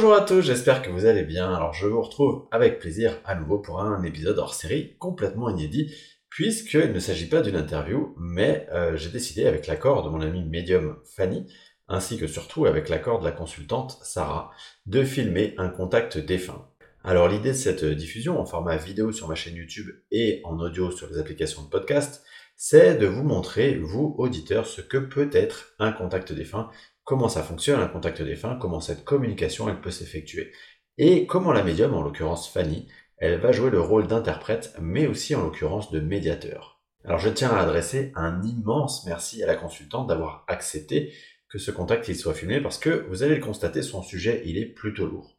Bonjour à tous, j'espère que vous allez bien. Alors je vous retrouve avec plaisir à nouveau pour un épisode hors série complètement inédit, puisqu'il ne s'agit pas d'une interview, mais euh, j'ai décidé avec l'accord de mon amie médium Fanny, ainsi que surtout avec l'accord de la consultante Sarah, de filmer un contact défunt. Alors l'idée de cette diffusion en format vidéo sur ma chaîne YouTube et en audio sur les applications de podcast, c'est de vous montrer, vous auditeurs, ce que peut être un contact défunt comment ça fonctionne un contact défunt, comment cette communication elle peut s'effectuer, et comment la médium, en l'occurrence Fanny, elle va jouer le rôle d'interprète, mais aussi en l'occurrence de médiateur. Alors je tiens à adresser un immense merci à la consultante d'avoir accepté que ce contact il soit filmé parce que vous allez le constater, son sujet il est plutôt lourd.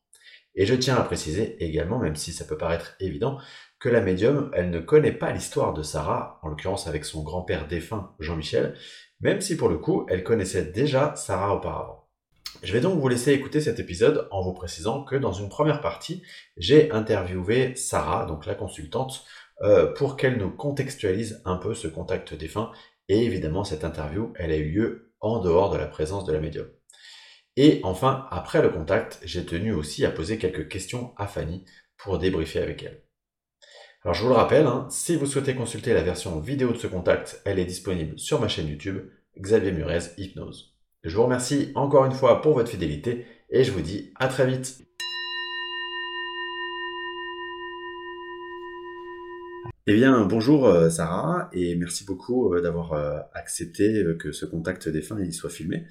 Et je tiens à préciser également, même si ça peut paraître évident, que la médium, elle ne connaît pas l'histoire de Sarah, en l'occurrence avec son grand-père défunt Jean-Michel, même si pour le coup, elle connaissait déjà Sarah auparavant. Je vais donc vous laisser écouter cet épisode en vous précisant que dans une première partie, j'ai interviewé Sarah, donc la consultante, euh, pour qu'elle nous contextualise un peu ce contact défunt. Et évidemment, cette interview, elle a eu lieu en dehors de la présence de la médium. Et enfin, après le contact, j'ai tenu aussi à poser quelques questions à Fanny pour débriefer avec elle. Alors je vous le rappelle, hein, si vous souhaitez consulter la version vidéo de ce contact, elle est disponible sur ma chaîne YouTube, Xavier Murez Hypnose. Je vous remercie encore une fois pour votre fidélité et je vous dis à très vite. Eh bien, bonjour euh, Sarah, et merci beaucoup euh, d'avoir euh, accepté que ce contact défunt soit filmé.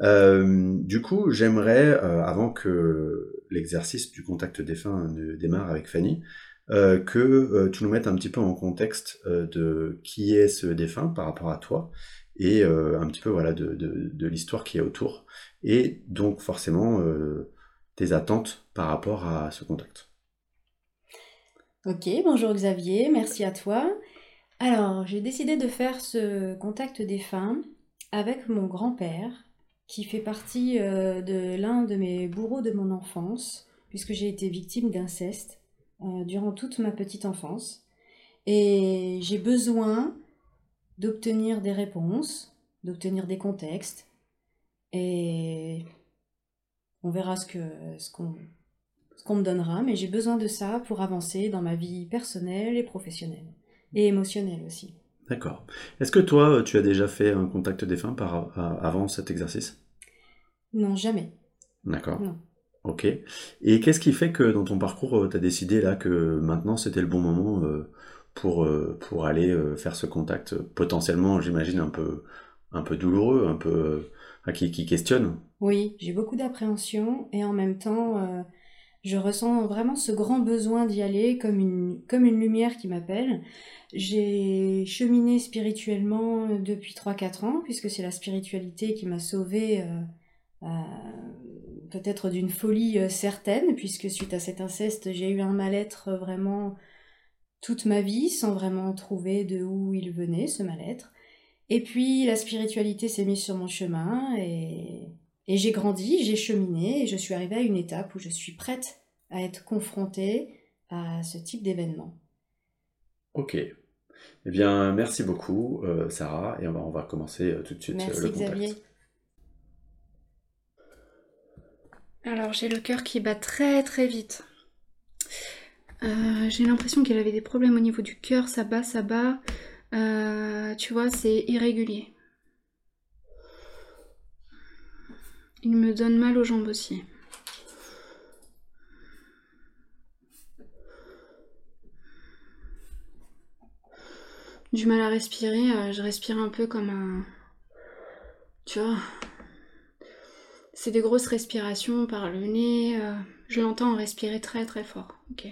du coup, j'aimerais, avant que l'exercice du contact défunt ne démarre avec Fanny, euh, que euh, tu nous mettes un petit peu en contexte euh, de qui est ce défunt par rapport à toi et un petit peu voilà de, de, l'histoire qui est autour et donc forcément tes attentes par rapport à ce contact. Ok, bonjour Xavier, merci à toi. Alors, j'ai décidé de faire ce contact défunt avec mon grand-père, qui fait partie de l'un de mes bourreaux de mon enfance, puisque j'ai été victime d'inceste. Euh, durant toute ma petite enfance. Et j'ai besoin d'obtenir des réponses, d'obtenir des contextes. Et on verra ce que ce qu'on ce qu'on me donnera, mais j'ai besoin de ça pour avancer dans ma vie personnelle et professionnelle. Et émotionnelle aussi. D'accord. Est-ce que toi, tu as déjà fait un contact défunt par, avant cet exercice? Non, jamais. D'accord. Non. Ok. Et qu'est-ce qui fait que dans ton parcours, euh, tu as décidé là que maintenant c'était le bon moment euh, pour, euh, pour aller faire ce contact potentiellement, j'imagine, un peu, un peu douloureux, un peu qui, qui questionne? Oui, j'ai beaucoup d'appréhension et en même temps, je ressens vraiment ce grand besoin d'y aller comme une, comme une lumière qui m'appelle. J'ai cheminé spirituellement depuis 3-4 ans, puisque c'est la spiritualité qui m'a sauvée peut-être d'une folie euh, certaine, puisque suite à cet inceste, j'ai eu un mal-être euh, vraiment toute ma vie, sans vraiment trouver de où il venait, ce mal-être. Et puis la spiritualité s'est mise sur mon chemin et, j'ai grandi, j'ai cheminé et je suis arrivée à une étape où je suis prête à être confrontée à ce type d'événement. Ok. Eh bien, merci beaucoup, euh, Sarah, et on va, on va commencer tout de suite merci, le contact. Xavier. Alors j'ai le cœur qui bat très très vite. Euh, j'ai l'impression qu'elle avait des problèmes au niveau du cœur, ça bat, ça bat. Euh, tu vois, c'est irrégulier. Il me donne mal aux jambes aussi. Du mal à respirer, euh, je respire un peu comme un... Tu vois, c'est des grosses respirations par le nez. Euh, je l'entends respirer très très fort. Ok.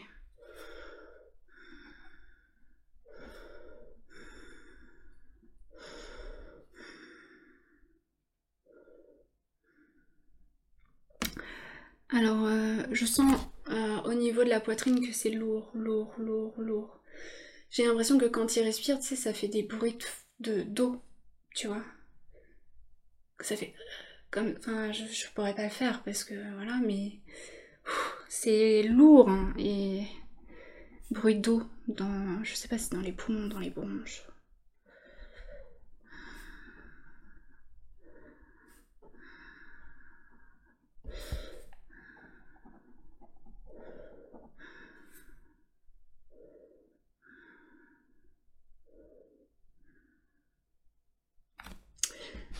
Alors, euh, je sens euh, au niveau de la poitrine que c'est lourd, lourd, lourd, lourd. J'ai l'impression que quand il respire, tu sais, ça fait des bruits de d'eau, tu vois. Ça fait enfin, je, je, pourrais pas le faire parce que voilà, mais c'est lourd hein, et bruit d'eau dans, je sais pas si dans les poumons, dans les bronches.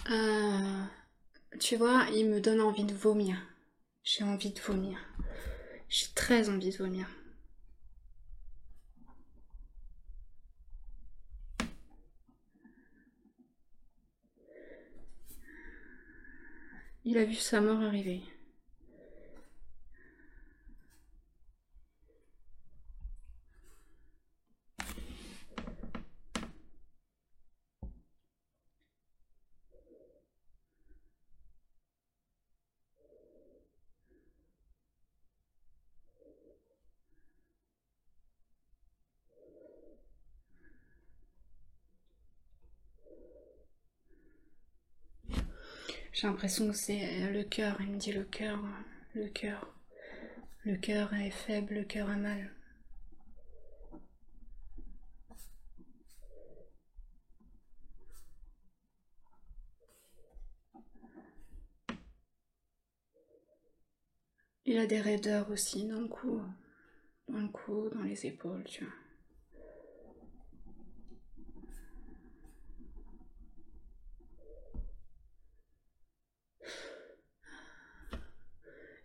Euh, tu vois, il me donne envie de vomir. J'ai envie de vomir. J'ai très envie de vomir. Il a vu sa mort arriver. J'ai l'impression que c'est euh, le cœur. Il me dit le cœur, le cœur. Le cœur est faible, le cœur a mal. Il a des raideurs aussi dans le cou, dans le cou, dans les épaules, tu vois.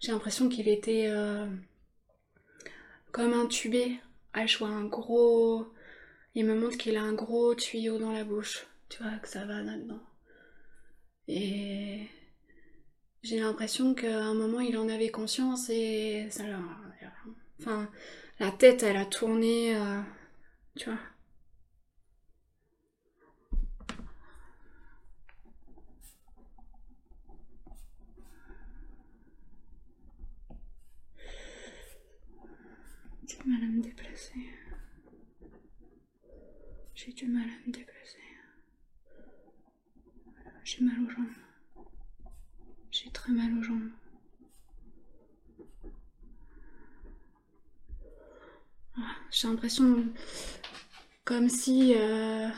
J'ai l'impression qu'il était euh, comme intubé. Ah, je vois un gros. Il me montre qu'il a un gros tuyau dans la bouche. Tu vois, que ça va là-dedans. Et j'ai l'impression qu'à un moment il en avait conscience et ça l'a. Enfin, la tête elle a tourné. euh, tu vois. J'ai du mal à me déplacer. J'ai du mal à me déplacer. J'ai mal aux jambes. J'ai très mal aux jambes. Ah, J'ai l'impression comme si, euh,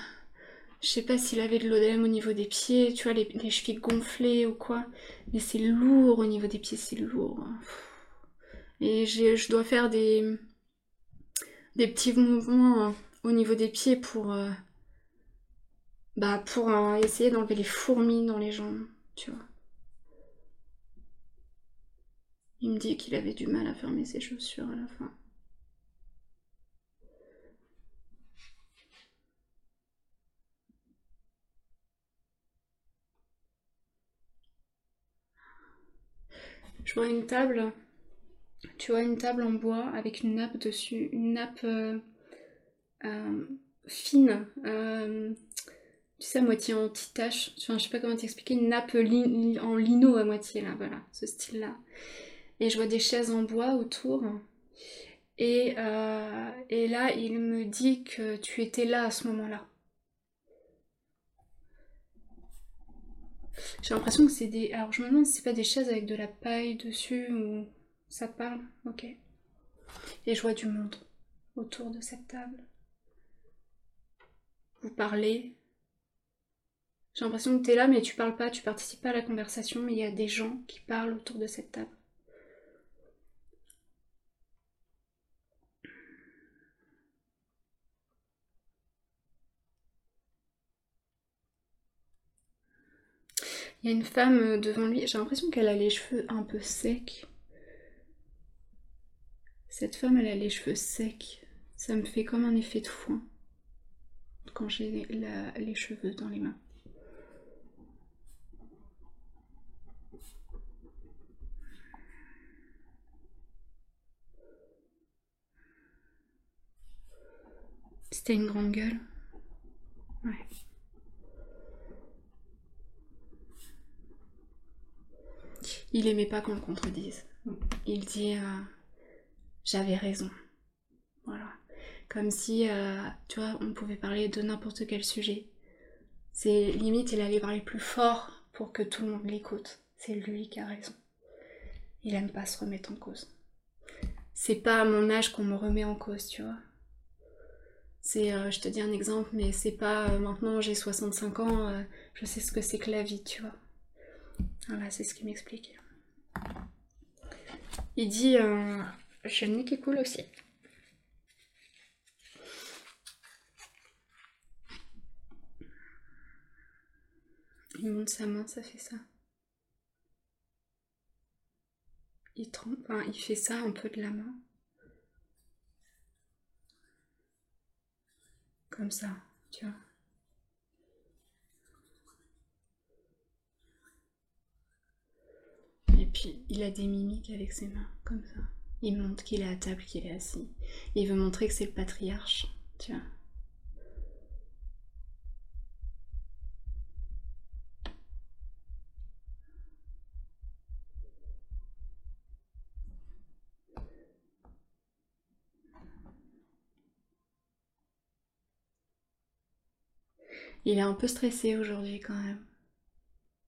je sais pas s'il avait de l'odème au niveau des pieds, tu vois, les, les chevilles gonflées ou quoi, mais c'est lourd au niveau des pieds, c'est lourd. Et je dois faire des, des petits mouvements euh, au niveau des pieds pour, euh, bah, pour euh, essayer d'enlever les fourmis dans les jambes, tu vois. Il me dit qu'il avait du mal à fermer ses chaussures à la fin. Je vois une table, tu vois une table en bois avec une nappe dessus, une nappe euh, euh, fine, euh, tu sais, à moitié anti-tache, enfin, je sais pas comment t'expliquer, une nappe en lino à moitié là, voilà, ce style-là. Et je vois des chaises en bois autour. Et, et là, il me dit que tu étais là à ce moment-là. J'ai l'impression que c'est des. Alors je me demande si c'est pas des chaises avec de la paille dessus ou ça te parle? Ok. Je vois du monde autour de cette table. Vous parlez. J'ai l'impression que t'es là, mais tu parles pas, tu participes pas à la conversation, mais il y a des gens qui parlent autour de cette table. Il y a une femme euh, devant lui, j'ai l'impression qu'elle a les cheveux un peu secs. Cette femme, elle a les cheveux secs. Ça me fait comme un effet de foin quand j'ai les cheveux dans les mains. C'était une grande gueule. Ouais. Il aimait pas qu'on le contredise. Il dit euh, j'avais raison. Voilà. Comme si, euh, tu vois, on pouvait parler de n'importe quel sujet. C'est limite, il allait parler plus fort pour que tout le monde l'écoute. C'est lui qui a raison. Il aime pas se remettre en cause. C'est pas à mon âge qu'on me remet en cause, tu vois. C'est, euh, je te dis un exemple, mais c'est pas euh, maintenant j'ai 65 ans, je sais ce que c'est que la vie, tu vois. Voilà, c'est ce qu'il m'explique. Il dit J'ai le nez qui coule aussi. Il monte sa main, ça fait ça. il, trempe, il fait ça un peu de la main. Comme ça, tu vois. Et puis, il a des mimiques avec ses mains, comme ça. Il montre qu'il est à table, qu'il est assis. Il veut montrer que c'est le patriarche, tu vois. Il est un peu stressé aujourd'hui quand même.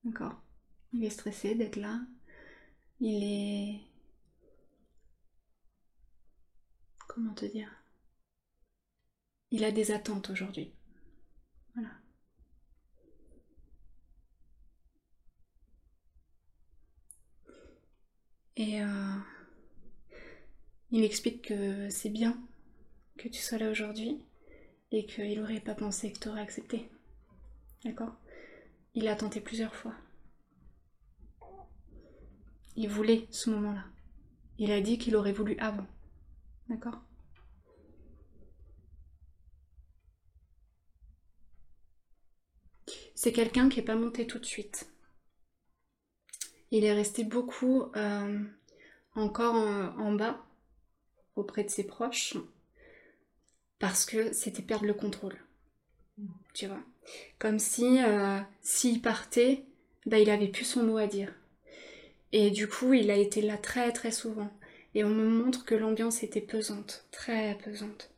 D'accord. Il est stressé d'être là. Il est... Comment te dire? Il a des attentes aujourd'hui. Voilà. Et euh, il m'explique que c'est bien que tu sois là aujourd'hui et qu'il n'aurait pas pensé que tu aurais accepté. D'accord? Il a tenté plusieurs fois. Il voulait ce moment-là. Il a dit qu'il aurait voulu avant. D'accord C'est quelqu'un qui n'est pas monté tout de suite. Il est resté beaucoup euh, encore en, bas auprès de ses proches parce que c'était perdre le contrôle. Tu vois? Comme si euh, s'il partait, bah, il avait plus son mot à dire. Et du coup, il a été là très très souvent. Et on me montre que l'ambiance était pesante, très pesante.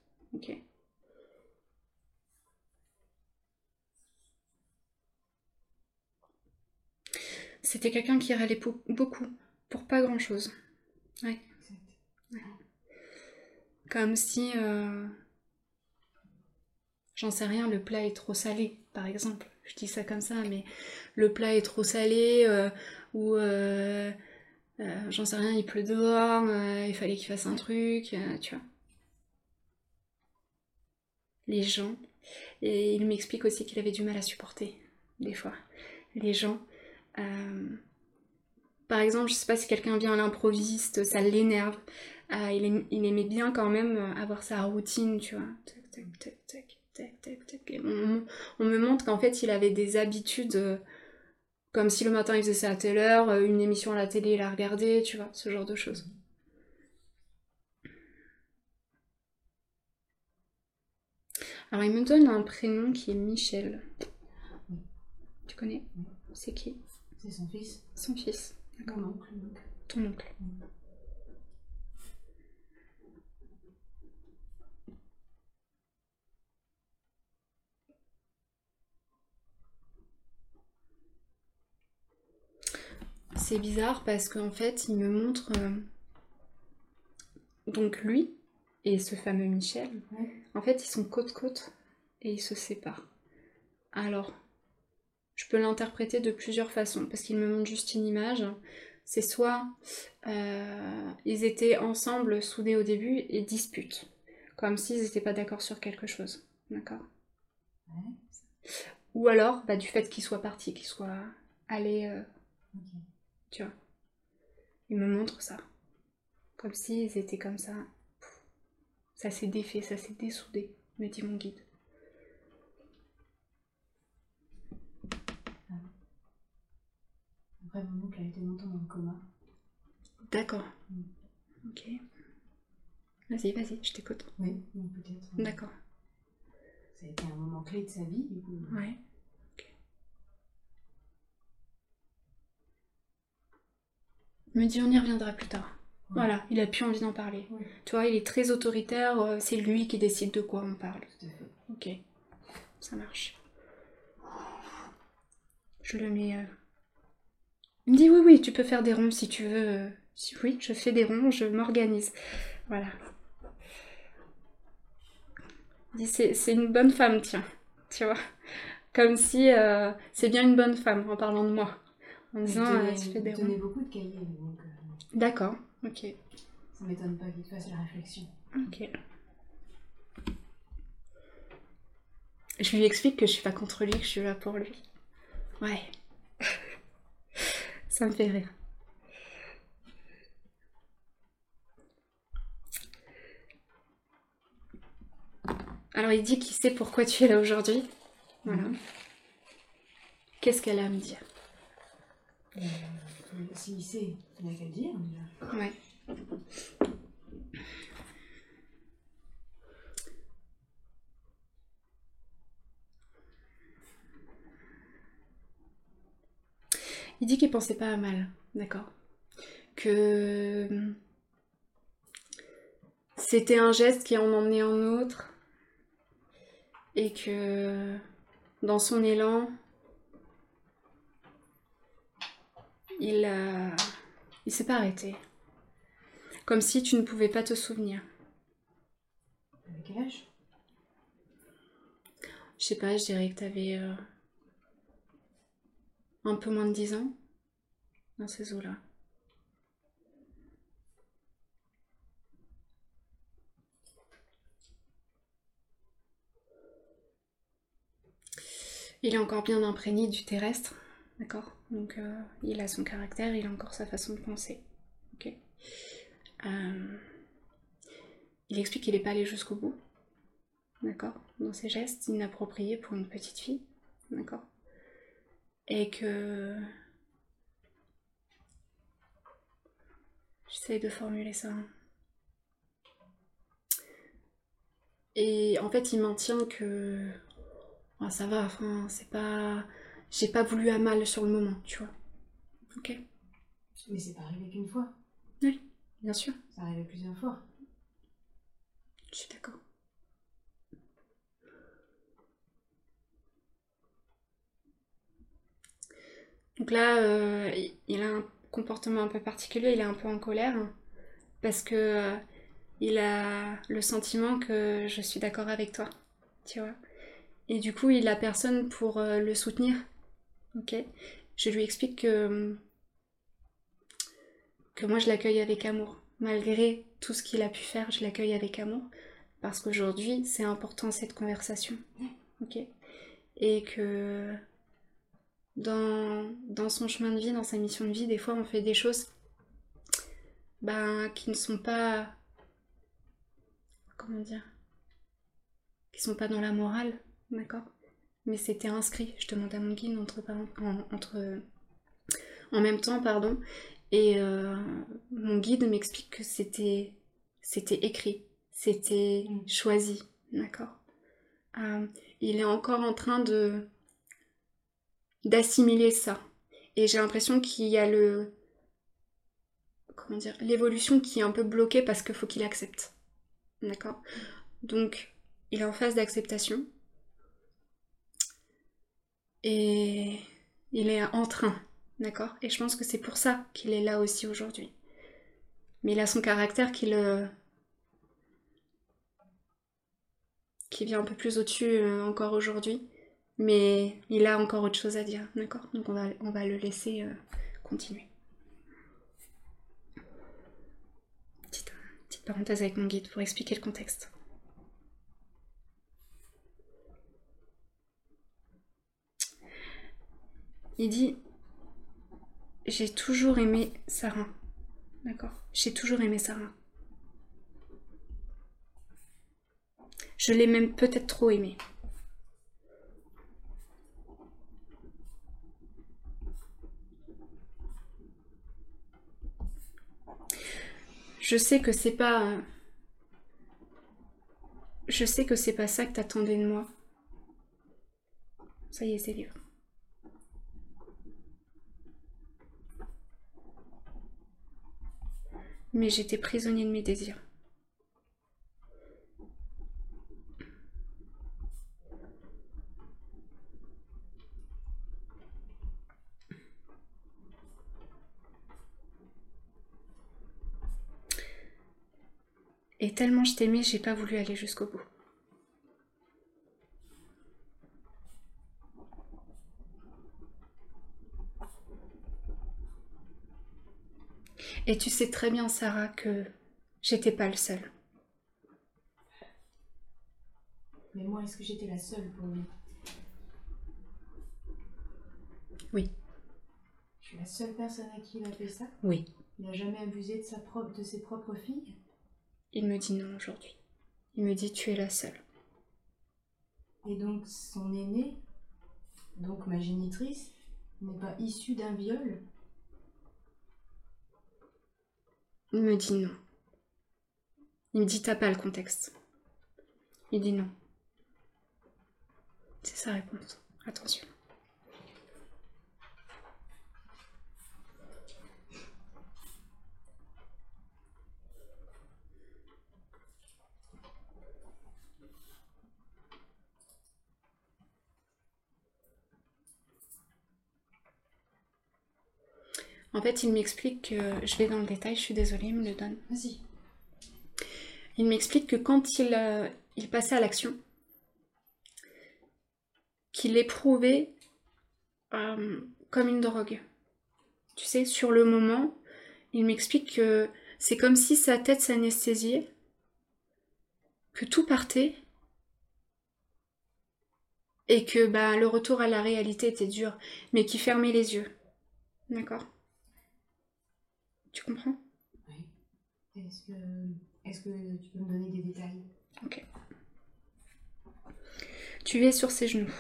C'était quelqu'un qui râlait beaucoup, pour pas grand chose. Ouais. Comme si, euh, j'en sais rien, le plat est trop salé, par exemple. Je dis ça comme ça, mais le plat est trop salé, euh, ou euh, euh, j'en sais rien, il pleut dehors, euh, il fallait qu'il fasse un truc, euh, tu vois. Les gens. Et il m'explique aussi qu'il avait du mal à supporter, des fois. Les gens. par exemple, je sais pas si quelqu'un vient à l'improviste, ça l'énerve. il, aimait bien quand même avoir sa routine, tu vois. on, me montre qu'en fait, il avait des habitudes comme si le matin il faisait ça à telle heure, euh, une émission à la télé il a regardé, tu vois, ce genre de choses. Alors il me donne un prénom qui est Michel. Tu connais? C'est qui? C'est son fils. Son fils. Oncle. Ton oncle. C'est bizarre parce qu'en fait, il me montre euh, donc lui et ce fameux Michel. En fait, ils sont côte-côte et ils se séparent. Alors, je peux l'interpréter de plusieurs façons parce qu'il me montre juste une image. C'est soit euh, ils étaient ensemble, soudés au début et disputent, comme s'ils n'étaient pas d'accord sur quelque chose. D'accord? Ou alors, bah, du fait qu'ils soient partis, qu'ils soient allés. Euh, tu vois. Il me montre ça. Comme s'ils étaient comme ça. Ça s'est défait, ça s'est dessoudé, me dit mon guide. Après, mon oncle a été longtemps dans le coma. D'accord. Mm. Ok. Vas-y, vas-y, je t'écoute. Oui, peut-être. D'accord. Ça a été un moment clé de sa vie, du coup. Ouais. Me dit on y reviendra plus tard. Voilà, il a plus envie d'en parler. Tu vois, il est très autoritaire, euh, c'est lui qui décide de quoi on parle. Ok, ça marche. Je le mets. Euh, il me dit oui, oui, tu peux faire des ronds si tu veux. Oui, je fais des ronds, je m'organise. Voilà. Il dit c'est une bonne femme, tiens. Tu vois? Comme si euh, c'est bien une bonne femme en parlant de moi en disant euh, des beaucoup de cahiers. D'accord, ok. Ça m'étonne pas qu'il fasse la réflexion. Ok. Je lui explique que je suis pas contre lui, que je suis là pour lui. Ouais. Ça me fait rire. Alors il dit qu'il sait pourquoi tu es là aujourd'hui. Voilà. Mm-hmm. Qu'est-ce qu'elle a à me dire? Euh, S'il sait, il qu'à dire. Il dit qu'il pensait pas à mal, d'accord Que c'était un geste qui en emmenait un autre et que dans son élan, il a... il s'est pas arrêté. Comme si tu ne pouvais pas te souvenir. Avec quel âge? Je sais pas, je dirais que t'avais euh, un peu moins de 10 ans dans ces eaux-là. Il est encore bien imprégné du terrestre, d'accord? Donc euh, il a son caractère, il a encore sa façon de penser. Euh, Il explique qu'il n'est pas allé jusqu'au bout, d'accord Dans ses gestes inappropriés pour une petite fille, d'accord Et que. J'essaye de formuler ça. Et en fait, il maintient que. Ça va, enfin, c'est pas. J'ai pas voulu à mal sur le moment, tu vois. Ok Mais c'est pas arrivé qu'une fois. Bien sûr, Ça arrivé plusieurs fois. je suis d'accord. Donc là, euh, il- il a un comportement un peu particulier, il est un peu en colère parce que euh, il a le sentiment que je suis d'accord avec toi, tu vois. Et du coup, il a personne pour euh, le soutenir. Ok Je lui explique que que moi je l'accueille avec amour. Malgré tout ce qu'il a pu faire, je l'accueille avec amour. Parce qu'aujourd'hui, c'est important cette conversation. Ok Et que dans, dans son chemin de vie, dans sa mission de vie, des fois on fait des choses ben, qui ne sont pas. Comment dire Qui sont pas dans la morale, d'accord? Mais c'était inscrit. Je demande à mon guide entre, en, entre, en même temps, pardon. Et euh, mon guide m'explique que c'était c'était écrit, c'était Mm. choisi, d'accord Euh, Il est encore en train de d'assimiler ça. Et j'ai l'impression qu'il y a le comment dire l'évolution qui est un peu bloquée parce qu'il faut qu'il accepte, d'accord Donc il est en phase d'acceptation et il est en train D'accord? Et je pense que c'est pour ça qu'il est là aussi aujourd'hui. Mais il a son caractère qui le. qui vient un peu plus au-dessus euh, encore aujourd'hui. Mais il a encore autre chose à dire, d'accord? Donc on va, on va le laisser euh, continuer. Petite, petite parenthèse avec mon guide pour expliquer le contexte. Il dit j'ai toujours aimé Sarah. D'accord J'ai toujours aimé Sarah. Je l'ai même peut-être trop aimée. Je sais que c'est pas. Je sais que c'est pas ça que t'attendais de moi. Ça y est, c'est libre. Mais j'étais prisonnier de mes désirs. Et tellement je t'aimais, j'ai pas voulu aller jusqu'au bout. Et tu sais très bien, Sarah, que j'étais pas le seul. Mais moi, est-ce que j'étais la seule pour lui? Oui. Je suis la seule personne à qui il a fait ça? Oui. Il n'a jamais abusé de, sa propre, de ses propres filles? Il me dit non aujourd'hui. Il me dit tu es la seule. Et donc son aînée, donc ma génitrice, n'est pas issue d'un viol? Il me dit non. Il me dit t'as pas le contexte. Il dit non. C'est sa réponse. Attention. En fait, il m'explique que. Je vais dans le détail, je suis désolée, il me le donne. Vas-y. Il m'explique que quand il, euh, il passait à l'action, qu'il éprouvait euh, comme une drogue. Tu sais, sur le moment, il m'explique que c'est comme si sa tête s'anesthésiait, que tout partait, et que bah, le retour à la réalité était dur, mais qu'il fermait les yeux. D'accord? Tu comprends Oui. Est-ce que, tu peux me donner des détails? Ok. Tu es sur ses genoux.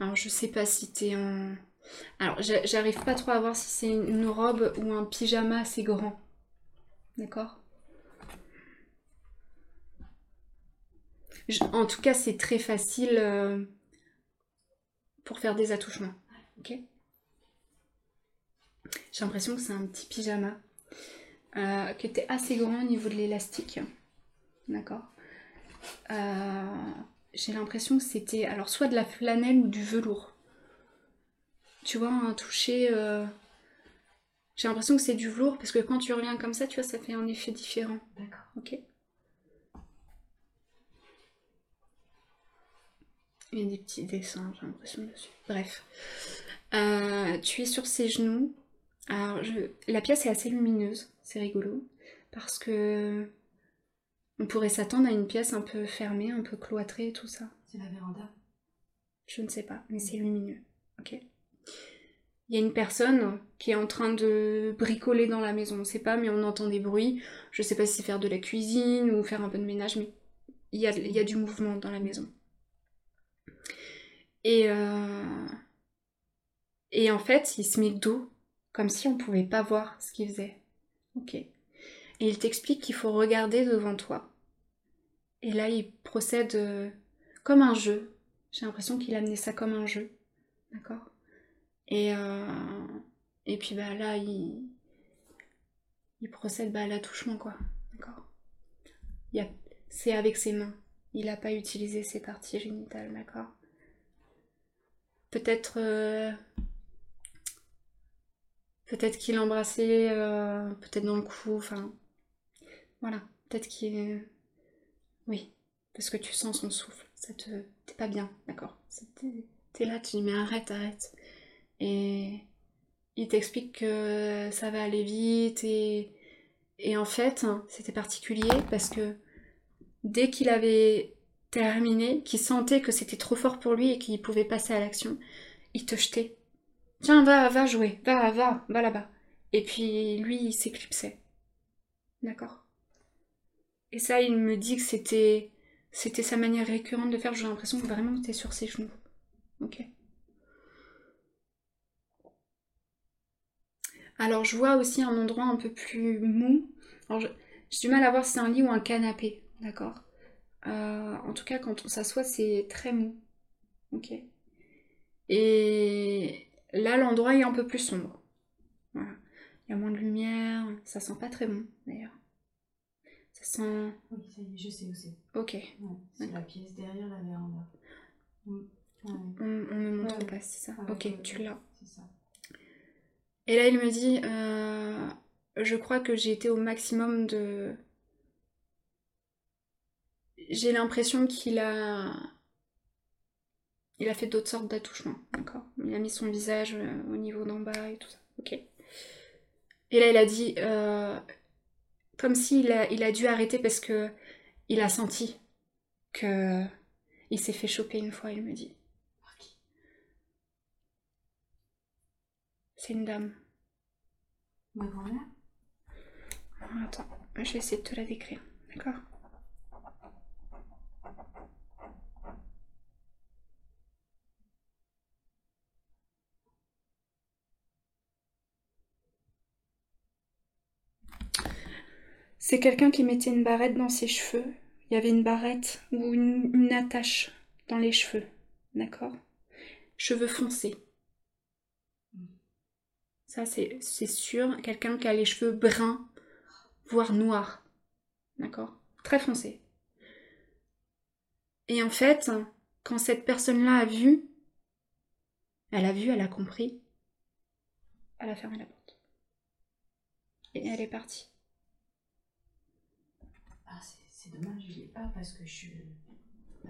Alors je sais pas si t'es en... Alors j'a- j'arrive pas trop à voir si c'est une robe ou un pyjama assez grand. D'accord? Je- En tout cas c'est très facile euh, pour faire des attouchements. Ok? J'ai l'impression que c'est un petit pyjama euh, qui était assez grand au niveau de l'élastique. D'accord Euh, J'ai l'impression que c'était alors soit de la flanelle ou du velours. Tu vois, un toucher. euh, J'ai l'impression que c'est du velours parce que quand tu reviens comme ça, tu vois, ça fait un effet différent. D'accord. Ok Il y a des petits dessins, j'ai l'impression dessus. Bref. Euh, tu es sur ses genoux. Alors, je... la pièce est assez lumineuse, c'est rigolo. Parce que on pourrait s'attendre à une pièce un peu fermée, un peu cloîtrée et tout ça. C'est la véranda. Je ne sais pas, mais c'est lumineux. Ok. Il y a une personne qui est en train de bricoler dans la maison. On ne sait pas, mais on entend des bruits. Je ne sais pas si c'est faire de la cuisine ou faire un peu de ménage, mais il y a, il y a du mouvement dans la maison. Et, euh, et en fait, il se met dos, comme si on ne pouvait pas voir ce qu'il faisait. Ok. Et il t'explique qu'il faut regarder devant toi. Et là, il procède euh, comme un jeu. J'ai l'impression qu'il a amené ça comme un jeu. D'accord? Et, euh, et puis bah là, il, il procède bah, à l'attouchement, quoi. D'accord? C'est avec ses mains. Il n'a pas utilisé ses parties génitales, d'accord? Peut-être. euh, Peut-être qu'il embrassait, euh, peut-être dans le cou, enfin. Voilà. Peut-être qu'il. Oui. Parce que tu sens son souffle. Ça te. T'es pas bien, d'accord t'es là, tu dis mais arrête, arrête. Et il t'explique que ça va aller vite et, et en fait, hein, c'était particulier parce que dès qu'il avait terminé, qu'il sentait que c'était trop fort pour lui et qu'il pouvait passer à l'action, il te jetait. Tiens, va, va jouer, va, va, va là-bas. Et puis lui, il s'éclipsait. D'accord Et ça, il me dit que c'était c'était sa manière récurrente de faire. J'ai l'impression que vraiment t'es sur ses genoux. Ok Alors, je vois aussi un endroit un peu plus mou. Alors, j'ai du mal à voir si c'est un lit ou un canapé, d'accord Euh, En tout cas, quand on s'assoit, c'est très mou. Ok Et là, l'endroit est un peu plus sombre. Voilà. Il y a moins de lumière, ça sent pas très bon, d'ailleurs. Ça sent... Oui, ça y est, je sais où c'est. Ok, Ouais, c'est la pièce derrière la véranda. Mm. Ouais, on, on me montre pas, c'est ça Ok, tu l'as. C'est ça. Et là, il me dit, euh, je crois que j'ai été au maximum de... J'ai l'impression qu'il a... Il a fait d'autres sortes d'attouchements, d'accord Il a mis son visage euh, au niveau d'en bas et tout ça, ok. Et là, il a dit, euh, comme s'il a, il a dû arrêter parce que il a senti que il s'est fait choper une fois, il me dit. C'est une dame. Ma grand-mère Attends, je vais essayer de te la décrire, d'accord C'est quelqu'un qui mettait une barrette dans ses cheveux. Il y avait une barrette ou une, attache dans les cheveux. D'accord? Cheveux foncés. Ça, c'est c'est sûr. Quelqu'un qui a les cheveux bruns, voire noirs. D'accord? Très foncés. Et en fait, quand cette personne-là a vu, elle a vu, elle a compris, elle a fermé la porte. Et elle est partie. Ah, je l'ai pas parce que je suis.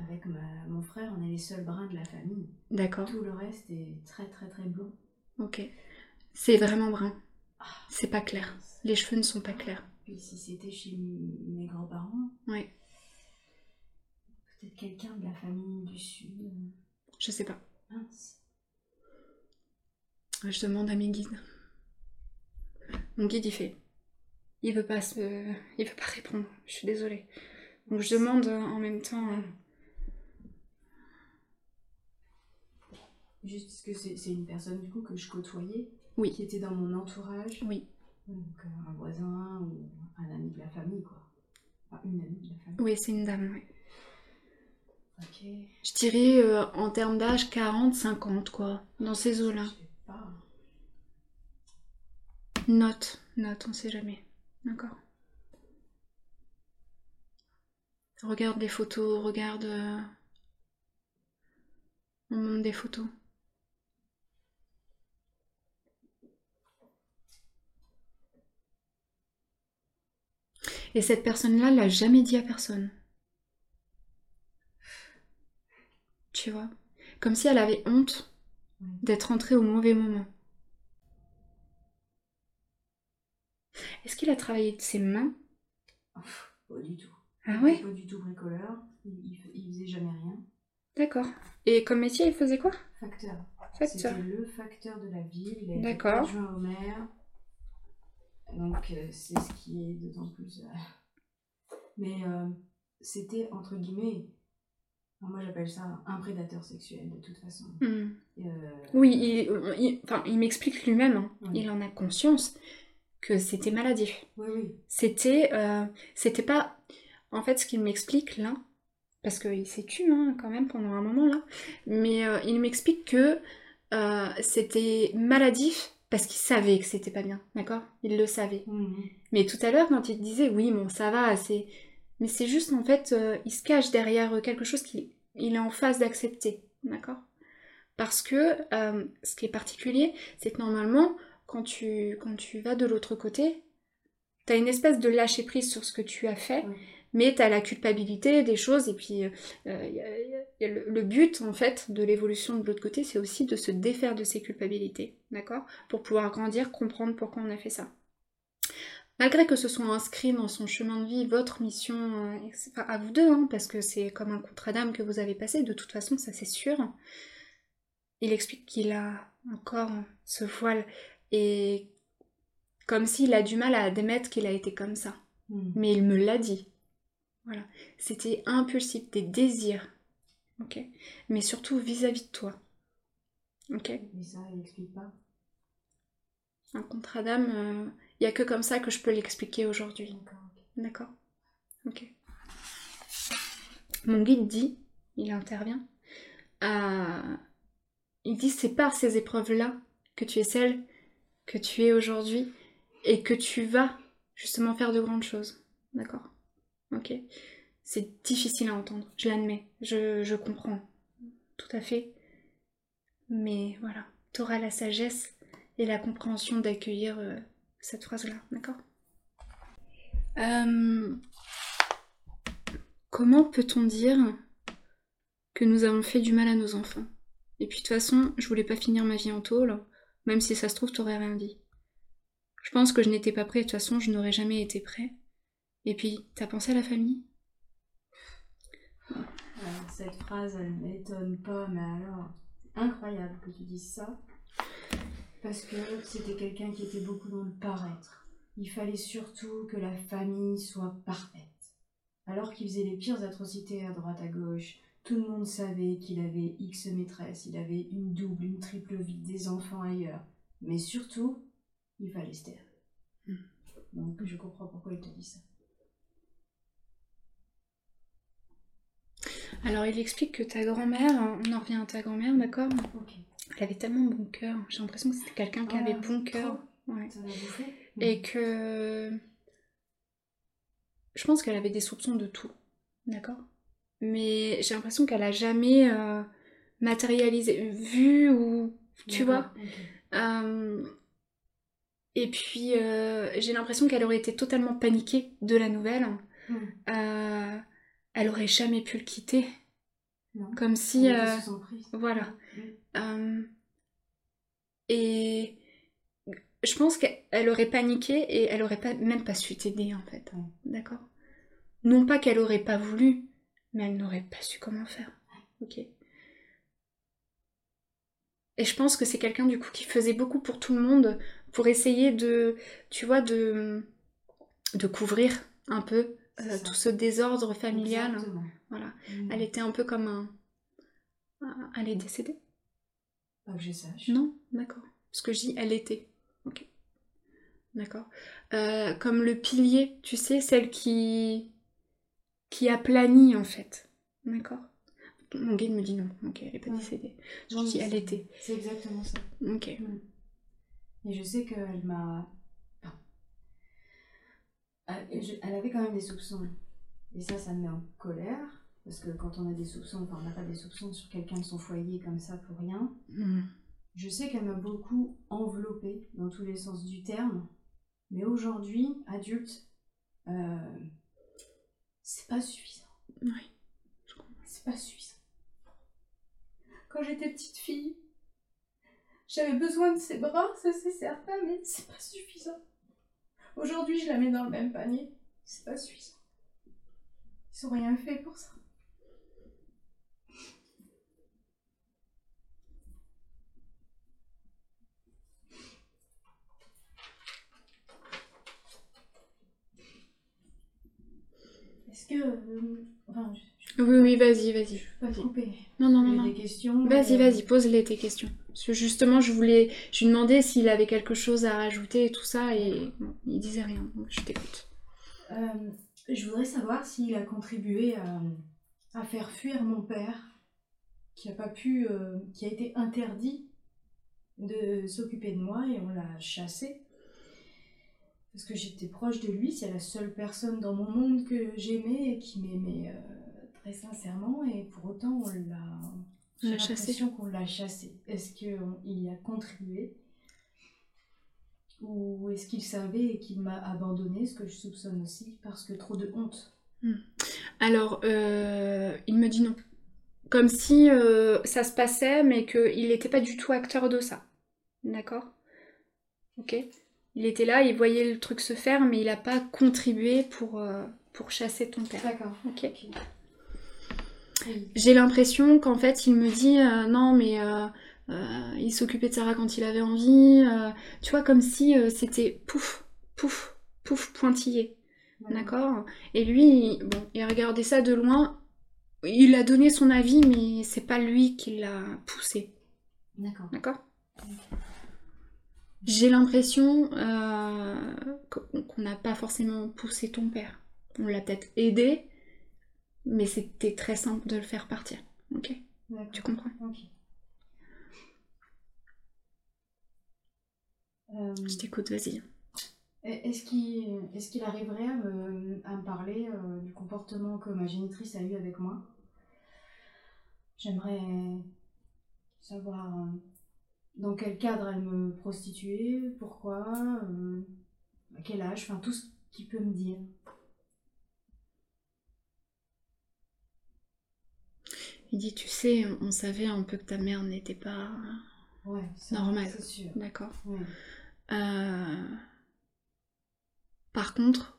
Avec ma- mon frère, on est les seuls bruns de la famille. D'accord. Tout le reste est très très très blond. Ok. C'est vraiment brun. C'est pas clair. Les cheveux ne sont pas clairs. Puis si c'était chez mes grands-parents, Ouais. peut-être quelqu'un de la famille du Sud. Je sais pas. Mince. Je demande à mes guides. Mon guide, il fait. Il veut pas se... Il veut pas répondre. Je suis désolée. Donc je demande euh, en même temps. euh, Juste parce que c'est une personne du coup que je côtoyais, Oui. qui était dans mon entourage. Oui. Donc euh, un voisin ou un ami de la famille, quoi. Enfin, une amie de la famille. Oui, c'est une dame, ouais. Ok. Je dirais euh, en termes d'âge 40-50, quoi. Dans ces eaux-là. Je sais pas. Note, note, on sait jamais. D'accord. Regarde des photos, regarde. euh, On montre des photos. Et cette personne-là l'a jamais dit à personne. Tu vois? Comme si elle avait honte d'être entrée au mauvais moment. Est-ce qu'il a travaillé de ses mains? Pas du tout. Ah Il ouais Pas du tout bricoleur. Il, il, faisait jamais rien. D'accord. Et comme métier, il faisait quoi? Facteur. Facteur. C'était le facteur de la ville. Il a été D'accord. adjoint au maire. Donc euh, c'est ce qui est d'autant plus. euh, Mais euh, c'était entre guillemets. Moi j'appelle ça un prédateur sexuel de toute façon. Hmm. Euh, Oui, il, il- enfin, il m'explique lui-même, hein. Ouais. il en a conscience, que c'était maladif. Oui, oui. C'était, c'était pas, en fait, ce qu'il m'explique là, parce qu'il s'est tué hein, quand même pendant un moment là, mais euh, il m'explique que euh, c'était maladif parce qu'il savait que c'était pas bien, d'accord? Il le savait. Mhm. Mais tout à l'heure, quand il disait oui, bon, ça va, c'est. Mais c'est juste en fait, euh, il se cache derrière quelque chose qu'il il est en phase d'accepter, d'accord? Parce que ce qui est particulier, c'est que normalement, quand tu, quand tu vas de l'autre côté, t'as une espèce de lâcher prise sur ce que tu as fait. Mais t'as la culpabilité des choses, et puis euh, il y a- y a- y a le, le but en fait de l'évolution de l'autre côté, c'est aussi de se défaire de ces culpabilités, d'accord? Pour pouvoir grandir, comprendre pourquoi on a fait ça. Malgré que ce soit inscrit dans son chemin de vie, votre mission, euh, enfin, à vous deux, hein, parce que c'est comme un contrat d'âme que vous avez passé, de toute façon, ça c'est sûr. Il explique qu'il a encore ce voile et comme s'il a du mal à admettre qu'il a été comme ça. Mhm. Mais il me l'a dit. Voilà. C'était impulsif, des désirs. Ok Mais surtout vis-à-vis de toi. Ok Mais ça, il explique pas. Un contrat d'âme, il n'y a que comme ça que je peux l'expliquer aujourd'hui. D'accord. ok. Mon guide dit, il intervient, euh, il dit c'est par ces épreuves-là que tu es celle que tu es aujourd'hui et que tu vas justement faire de grandes choses. D'accord Ok. C'est difficile à entendre, je l'admets, je, comprends tout à fait. Mais voilà, tu auras la sagesse et la compréhension d'accueillir euh, cette phrase-là, d'accord? Euh, Comment peut-on dire que nous avons fait du mal à nos enfants? Et puis de toute façon, je voulais pas finir ma vie en tôle, même si ça se trouve, t'aurais rien dit. Je pense que je n'étais pas prêt, de toute façon, je n'aurais jamais été prêt. Et puis, t'as pensé à la famille? Alors, cette phrase, elle m'étonne pas, mais alors, incroyable que tu dises ça. Parce que c'était quelqu'un qui était beaucoup dans le paraître. Il fallait surtout que la famille soit parfaite. Alors qu'il faisait les pires atrocités à droite à gauche, tout le monde savait qu'il avait X maîtresses, il avait une double, une triple vie, des enfants ailleurs. Mais surtout, il fallait se taire. Hmm. Donc je comprends pourquoi il te dit ça. Alors, il explique que ta grand-mère, on en revient à ta grand-mère, d'accord. Elle avait tellement bon cœur. J'ai l'impression que c'était quelqu'un qui Ah, avait bon cœur. Ouais. Et que. Je pense qu'elle avait des soupçons de tout. D'accord? Mais j'ai l'impression qu'elle a jamais euh, matérialisé, vu ou. Tu vois? Euh, Et puis, euh, j'ai l'impression qu'elle aurait été totalement paniquée de la nouvelle. Hmm. Euh, elle aurait jamais pu le quitter. Non. Comme si. Euh, voilà. Euh, et je pense qu'elle aurait paniqué et elle aurait pas, même pas su t'aider en fait. D'accord Non pas qu'elle aurait pas voulu, mais elle n'aurait pas su comment faire. Ok. Et je pense que c'est quelqu'un du coup qui faisait beaucoup pour tout le monde pour essayer de, tu vois, de, de couvrir un peu euh, tout ce désordre familial. Exactement. Voilà. Hmm. Elle était un peu comme un. Elle est décédée Pas que je sache. Non, d'accord. Parce que je dis elle était. Ok. D'accord. Euh, comme le pilier, tu sais, celle qui. qui aplanit en fait. D'accord? Mon guide me dit non. Ok, elle est pas Ouais. décédée. Je Non, dis elle était. C'est exactement ça. Ok. Et je sais qu'elle m'a. Enfin, Elle, avait quand même des soupçons. Et ça, ça me met en colère. Parce que quand on a des soupçons, enfin, on n'a pas des soupçons sur quelqu'un de son foyer comme ça pour rien. Hmm. Je sais qu'elle m'a beaucoup enveloppée dans tous les sens du terme. Mais aujourd'hui, adulte, euh, c'est pas suffisant. Oui. C'est pas suffisant. Quand j'étais petite fille, j'avais besoin de ses bras, ça c'est certain, mais c'est pas suffisant. Aujourd'hui, je la mets dans le même panier. C'est pas suffisant. Ils ont rien fait pour ça. Est-ce que. euh, enfin, je Oui, oui, vas-y, vas-y. je peux pas couper. Non, non, non, non. des questions. Vas-y, euh, vas-y, pose-les tes questions. Parce que justement, je voulais. Je lui demandais s'il avait quelque chose à rajouter et tout ça, et bon, il disait rien. Donc je t'écoute. Euh, je voudrais savoir s'il a contribué à, à faire fuir mon père, qui a pas pu, euh, qui a été interdit de s'occuper de moi et on l'a chassé. Parce que j'étais proche de lui, c'est la seule personne dans mon monde que j'aimais et qui m'aimait euh, très sincèrement, et pour autant on l'a. J'ai l'impression qu'on l'a chassé. Est-ce qu'il y a contribué? Ou est-ce qu'il savait et qu'il m'a abandonné, ce que je soupçonne aussi, parce que trop de honte? Alors, euh, il me dit non. Comme si euh, ça se passait, mais qu'il n'était pas du tout acteur de ça. D'accord? Ok Il était là, il voyait le truc se faire, mais il n'a pas contribué pour, euh, pour chasser ton père. D'accord. Ok Ok. J'ai l'impression qu'en fait, il me dit euh, non, mais euh, euh, il s'occupait de Sarah quand il avait envie. tu vois, comme si c'était pouf, pouf, pouf, pointillé. D'accord? Et lui, il- bon, il a regardé ça de loin. Il a donné son avis, mais c'est pas lui qui l'a poussé. D'accord. D'accord? J'ai l'impression euh, qu'on n'a pas forcément poussé ton père. On l'a peut-être aidé, mais c'était très simple de le faire partir. Ok? Tu comprends? Euh, Je t'écoute, vas-y. Est-ce qu'il est arriverait à me, à me parler euh, du comportement que ma génitrice a eu avec moi? J'aimerais savoir euh, dans quel cadre elle me prostituait, pourquoi, euh, à quel âge, enfin tout ce qu'il peut me dire. Il dit, tu sais, on savait un peu que ta mère n'était pas... Ouais, ça, Normal. c'est sûr. D'accord. Ouais. Euh, Par contre,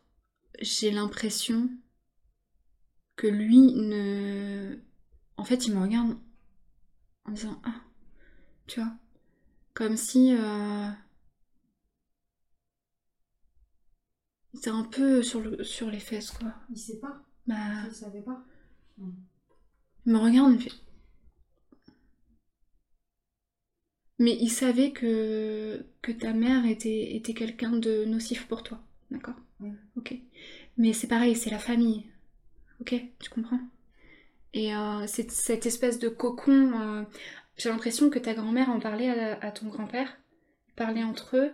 j'ai l'impression que lui ne... En fait, il me regarde en disant Ah, tu vois, comme si... Euh... Il était un peu sur, le... sur les fesses, quoi. Il sait pas, Bah, il savait pas. Il me regarde, il me fait... Mais il savait que, que ta mère était, était quelqu'un de nocif pour toi, d'accord. Ok. Mais c'est pareil, c'est la famille. Ok Tu comprends? Et euh, c'est cette espèce de cocon. euh, J'ai l'impression que ta grand-mère en parlait à, à ton grand-père. Ils parlaient entre eux.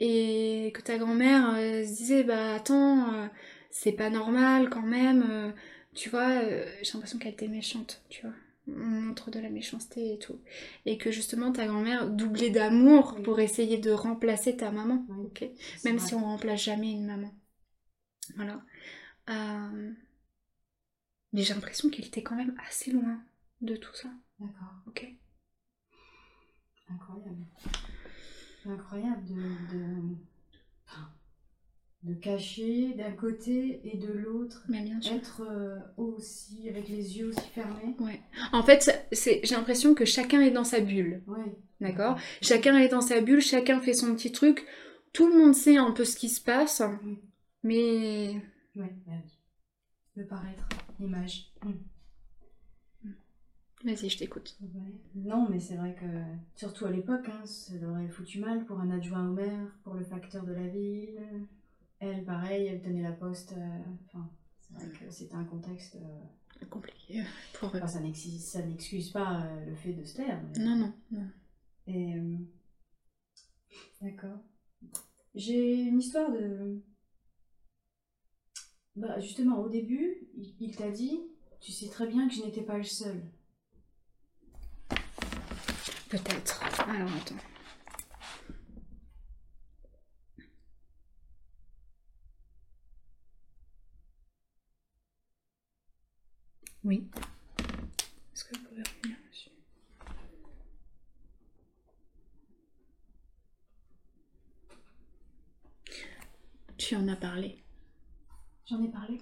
Et que ta grand-mère euh, se disait Bah attends, c'est pas normal quand même. Tu vois, euh, j'ai l'impression qu'elle était méchante, tu vois. On montre de la méchanceté et tout. Et que justement ta grand-mère doublait d'amour Oui. pour essayer de remplacer ta maman. Oui. Ok C'est même vrai. si on remplace jamais une maman. Voilà. Euh, Mais j'ai l'impression qu'il était quand même assez loin de tout ça. D'accord. Ok. Incroyable. Incroyable de, de cacher d'un côté et de l'autre, Mais bien sûr. être euh, aussi avec les yeux aussi fermés. Ouais. En fait, c'est, j'ai l'impression que chacun est dans sa bulle. D'accord? Chacun est dans sa bulle, chacun fait son petit truc. Tout le monde sait un peu ce qui se passe. Oui. Mais Oui, bah oui. Le paraître, l'image. Mm. vas-y, je t'écoute. Ouais. Non, mais c'est vrai que, surtout à l'époque, hein, ça leur aurait foutu mal pour un adjoint au maire, pour le facteur de la ville. Elle, pareil, elle tenait la poste. euh, Enfin, c'est vrai que c'était un contexte. euh, Compliqué pour eux. enfin, ça n'excuse pas euh, le fait de se taire. mais- Non, non, non. Et. euh, D'accord. J'ai une histoire de. Bah, justement, au début, il t'a dit Tu sais très bien que je n'étais pas le seul. Peut-être. Alors, attends. Oui. Est-ce que vous pouvez revenir dessus? Tu en as parlé. J'en ai parlé?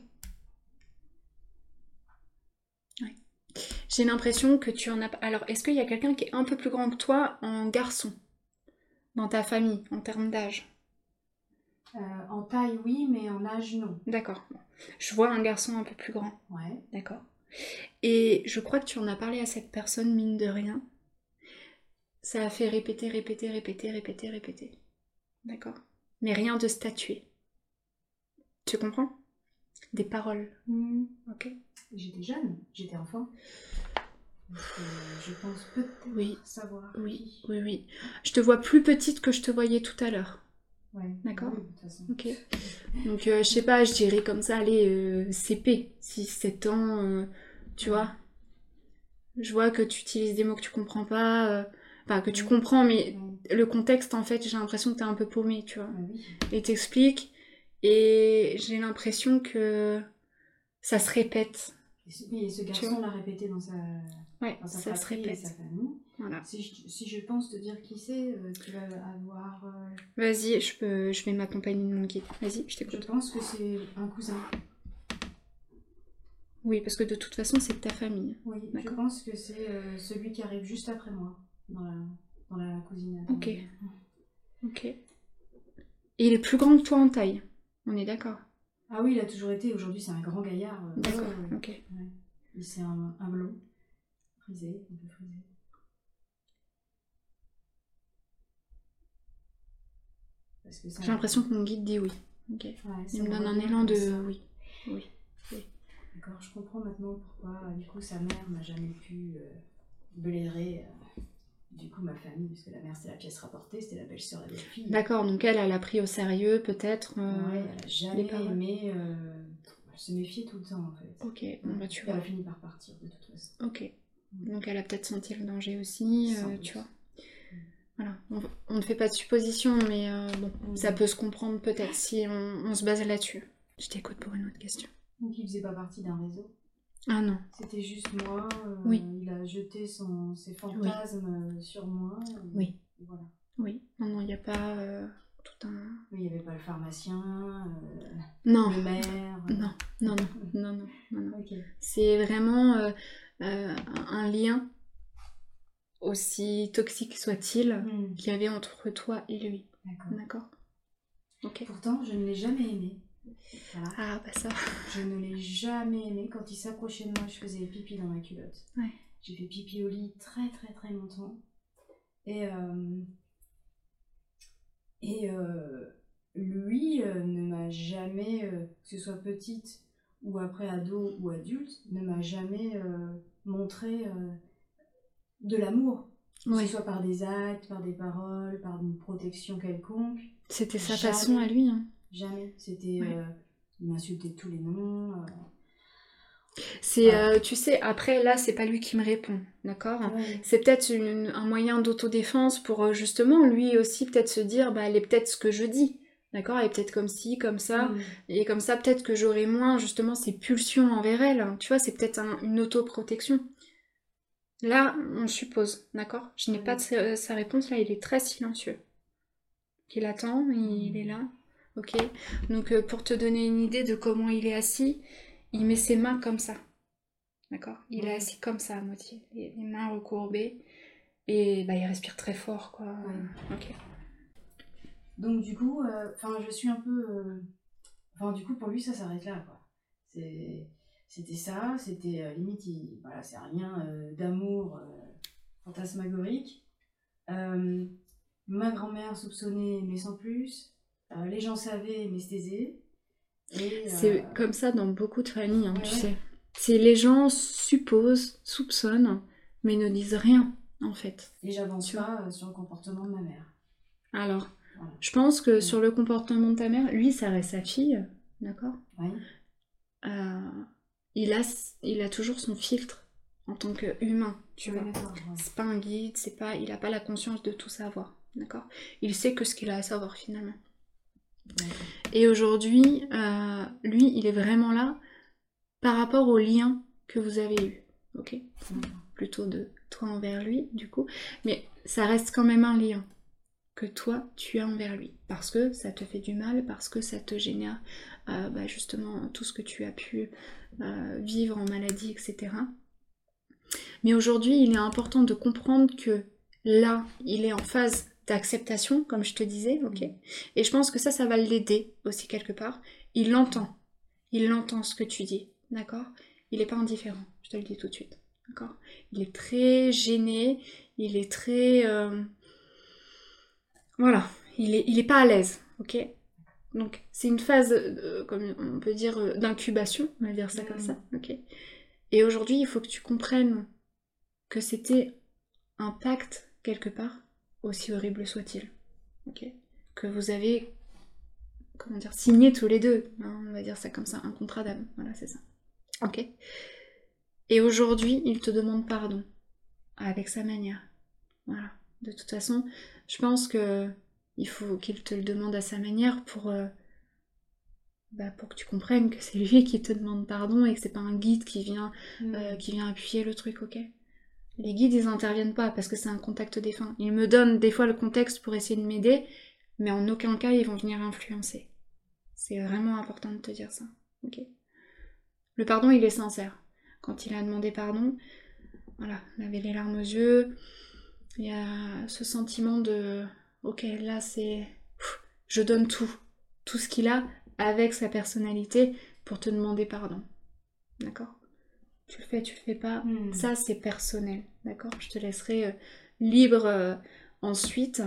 J'ai l'impression que tu en as... Alors, est-ce qu'il y a quelqu'un qui est un peu plus grand que toi en garçon? Dans ta famille, en termes d'âge? Euh, En taille, oui, mais en âge, non. D'accord. Je vois un garçon un peu plus grand. Ouais. D'accord. Et je crois que tu en as parlé à cette personne, mine de rien. Ça a fait répéter, répéter, répéter, répéter, répéter. D'accord Mais rien de statué. Tu comprends? Des paroles. Hmm. Ok J'étais jeune, j'étais enfant. Donc, euh, je pense peut-être Oui, savoir. oui, oui, oui. Je te vois plus petite que je te voyais tout à l'heure. Ouais. D'accord. Oui, de toute façon. Ok. Donc, euh, je sais pas, je dirais comme ça, allez, euh, CP, 6, 7 ans, euh, tu vois. Je vois que tu utilises des mots que tu comprends pas, euh, enfin, que tu comprends, mais le contexte, en fait, j'ai l'impression que t'es un peu paumé, tu vois. Ah. Et t'expliques, et j'ai l'impression que ça se répète. Oui, et ce garçon l'a répété dans sa, Ouais, dans sa ça se et répète. sa famille. Voilà. Si je, si je pense te dire qui c'est, euh, tu vas avoir. euh, Vas-y, je, peux, je vais m'accompagner de mon guide. Vas-y, je je t'écoute. pense que c'est un cousin. Oui, parce que de toute façon, c'est de ta famille. Oui, je pense que c'est euh, celui qui arrive juste après moi, dans la, dans la cousine. Ok. Ok. Et il est plus grand que toi en taille. On est d'accord. Ah oui, il a toujours été. Aujourd'hui, c'est un grand gaillard. euh, D'accord, ok. ouais. Et c'est un, un blond. Frisé, un peu frisé. J'ai l'impression que mon guide dit oui. Ok. Ouais, ça Il me donne un élan de ça. oui. Oui. D'accord, je comprends maintenant pourquoi, euh, du coup, sa mère n'a jamais pu euh, blairer, euh, du coup, ma famille, parce que la mère, c'était la pièce rapportée, c'était la belle-sœur, la belle-fille. D'accord, donc elle, elle a pris au sérieux, peut-être. euh, Ouais, elle a jamais aimé, euh, elle se méfiait tout le temps, en fait. Ok, bon bah tu Elle vois. a fini par partir, de toute façon. Ok. Donc elle a peut-être senti le danger aussi, tu vois. Voilà. On, on ne fait pas de suppositions, mais bon, ça peut se comprendre peut-être si on, on se base là-dessus. Je t'écoute pour une autre question. Donc, il faisait pas partie d'un réseau. Ah non. C'était juste moi, euh, Oui. il a jeté son, ses fantasmes euh, sur moi. et- Oui. et voilà. Oui. Non, non, il n'y a pas euh, tout un. Oui, il n'y avait pas le pharmacien, euh, Non. le maire. Non, non, non, non, non, non. C'est vraiment un- lien, aussi toxique soit-il, Hmm, qu'il y avait entre toi et lui. D'accord. D'accord Ok. Pourtant, je ne l'ai jamais aimé. Voilà. Ah, bah ça. Je ne l'ai jamais aimé. Quand il s'approchait de moi, je faisais pipi dans ma culotte. Ouais. J'ai fait pipi au lit très très très longtemps. Et, euh, et euh, lui euh, ne m'a jamais, que ce soit petite ou après ado ou adulte, ne m'a jamais montré de l'amour. Que Ouais. ce soit par des actes, par des paroles, par une protection quelconque. C'était sa façon à lui. hein. Jamais. C'était. Ouais. euh, il m'insultait de tous les noms. euh. C'est, euh, tu sais, après là, c'est pas lui qui me répond, d'accord? Ouais. C'est peut-être un moyen d'autodéfense pour justement lui aussi peut-être se dire, bah elle est peut-être ce que je dis, d'accord? Elle est peut-être comme ci, comme ça, Mm. et comme ça peut-être que j'aurai moins justement ces pulsions envers elle. hein. Tu vois, c'est peut-être un- une autoprotection. Là, on suppose, d'accord? Je n'ai pas de sa, sa réponse là, il est très silencieux. Il attend, il est là, ok Donc euh, pour te donner une idée de comment il est assis, il met ses mains comme ça. D'accord? Il est assis comme ça à moitié, les mains recourbées. Et bah, il respire très fort, quoi. Ouais. Ok. Donc du coup, euh, enfin, je suis un peu. euh, Enfin, du coup, pour lui, ça s'arrête là, quoi. C'était ça, c'était euh, limite, il- voilà, c'est rien euh, d'amour fantasmagorique. Ma grand-mère soupçonnait, mais sans plus. Euh, les gens savaient, taisaient. Et, euh, C'est comme ça dans beaucoup de familles, hein, Ouais, tu sais. C'est les gens supposent, soupçonnent, mais ne disent rien, en fait. et j'avance pas euh, sur le comportement de ma mère. Alors, Voilà. je pense que sur le comportement de ta mère, lui, ça reste sa fille, d'accord? Oui. Euh, il, a, il a toujours son filtre en tant qu'humain, tu Ouais, vois. d'accord, ouais. C'est pas un guide, c'est pas, il a pas la conscience de tout savoir, d'accord? Il sait que ce qu'il a à savoir finalement. Et aujourd'hui, euh, lui, il est vraiment là par rapport au lien que vous avez eu. Plutôt de toi envers lui, du coup. Mais ça reste quand même un lien que toi, tu as envers lui. Parce que ça te fait du mal, parce que ça te génère euh, bah, justement tout ce que tu as pu euh, vivre en maladie, etc. Mais aujourd'hui, il est important de comprendre que là, il est en phase d'acceptation, comme je te disais, ok Et je pense que ça, ça va l'aider aussi quelque part. Il l'entend. Il entend ce que tu dis, d'accord? Il n'est pas indifférent, je te le dis tout de suite, d'accord? Il est très gêné, il est très... euh, Voilà, il est, il est pas à l'aise, ok? Donc c'est une phase, euh, comme on peut dire, euh, d'incubation, on va dire ça comme Mhm. ça, ok? Et aujourd'hui, il faut que tu comprennes que c'était un pacte quelque part, aussi horrible soit-il, ok. Que vous avez comment dire, signé tous les deux, hein, on va dire ça comme ça, un contrat d'âme, voilà, c'est ça. Ok. Et aujourd'hui, il te demande pardon, avec sa manière. Voilà. De toute façon, je pense que il faut qu'il te le demande à sa manière pour, euh, bah, pour que tu comprennes que c'est lui qui te demande pardon et que c'est pas un guide qui vient, euh, qui vient appuyer le truc, ok? Les guides, ils interviennent pas parce que c'est un contact défunt. Ils me donnent des fois le contexte pour essayer de m'aider, mais en aucun cas ils vont venir influencer. C'est vraiment important de te dire ça. Ok. Le pardon, il est sincère. Quand il a demandé pardon, voilà, il avait les larmes aux yeux. Il y a ce sentiment de, ok, là c'est, je donne tout, tout ce qu'il a avec sa personnalité pour te demander pardon. D'accord? Tu le fais, tu le fais pas. Hmm. Ça, c'est personnel, d'accord? Je te laisserai euh, libre euh, ensuite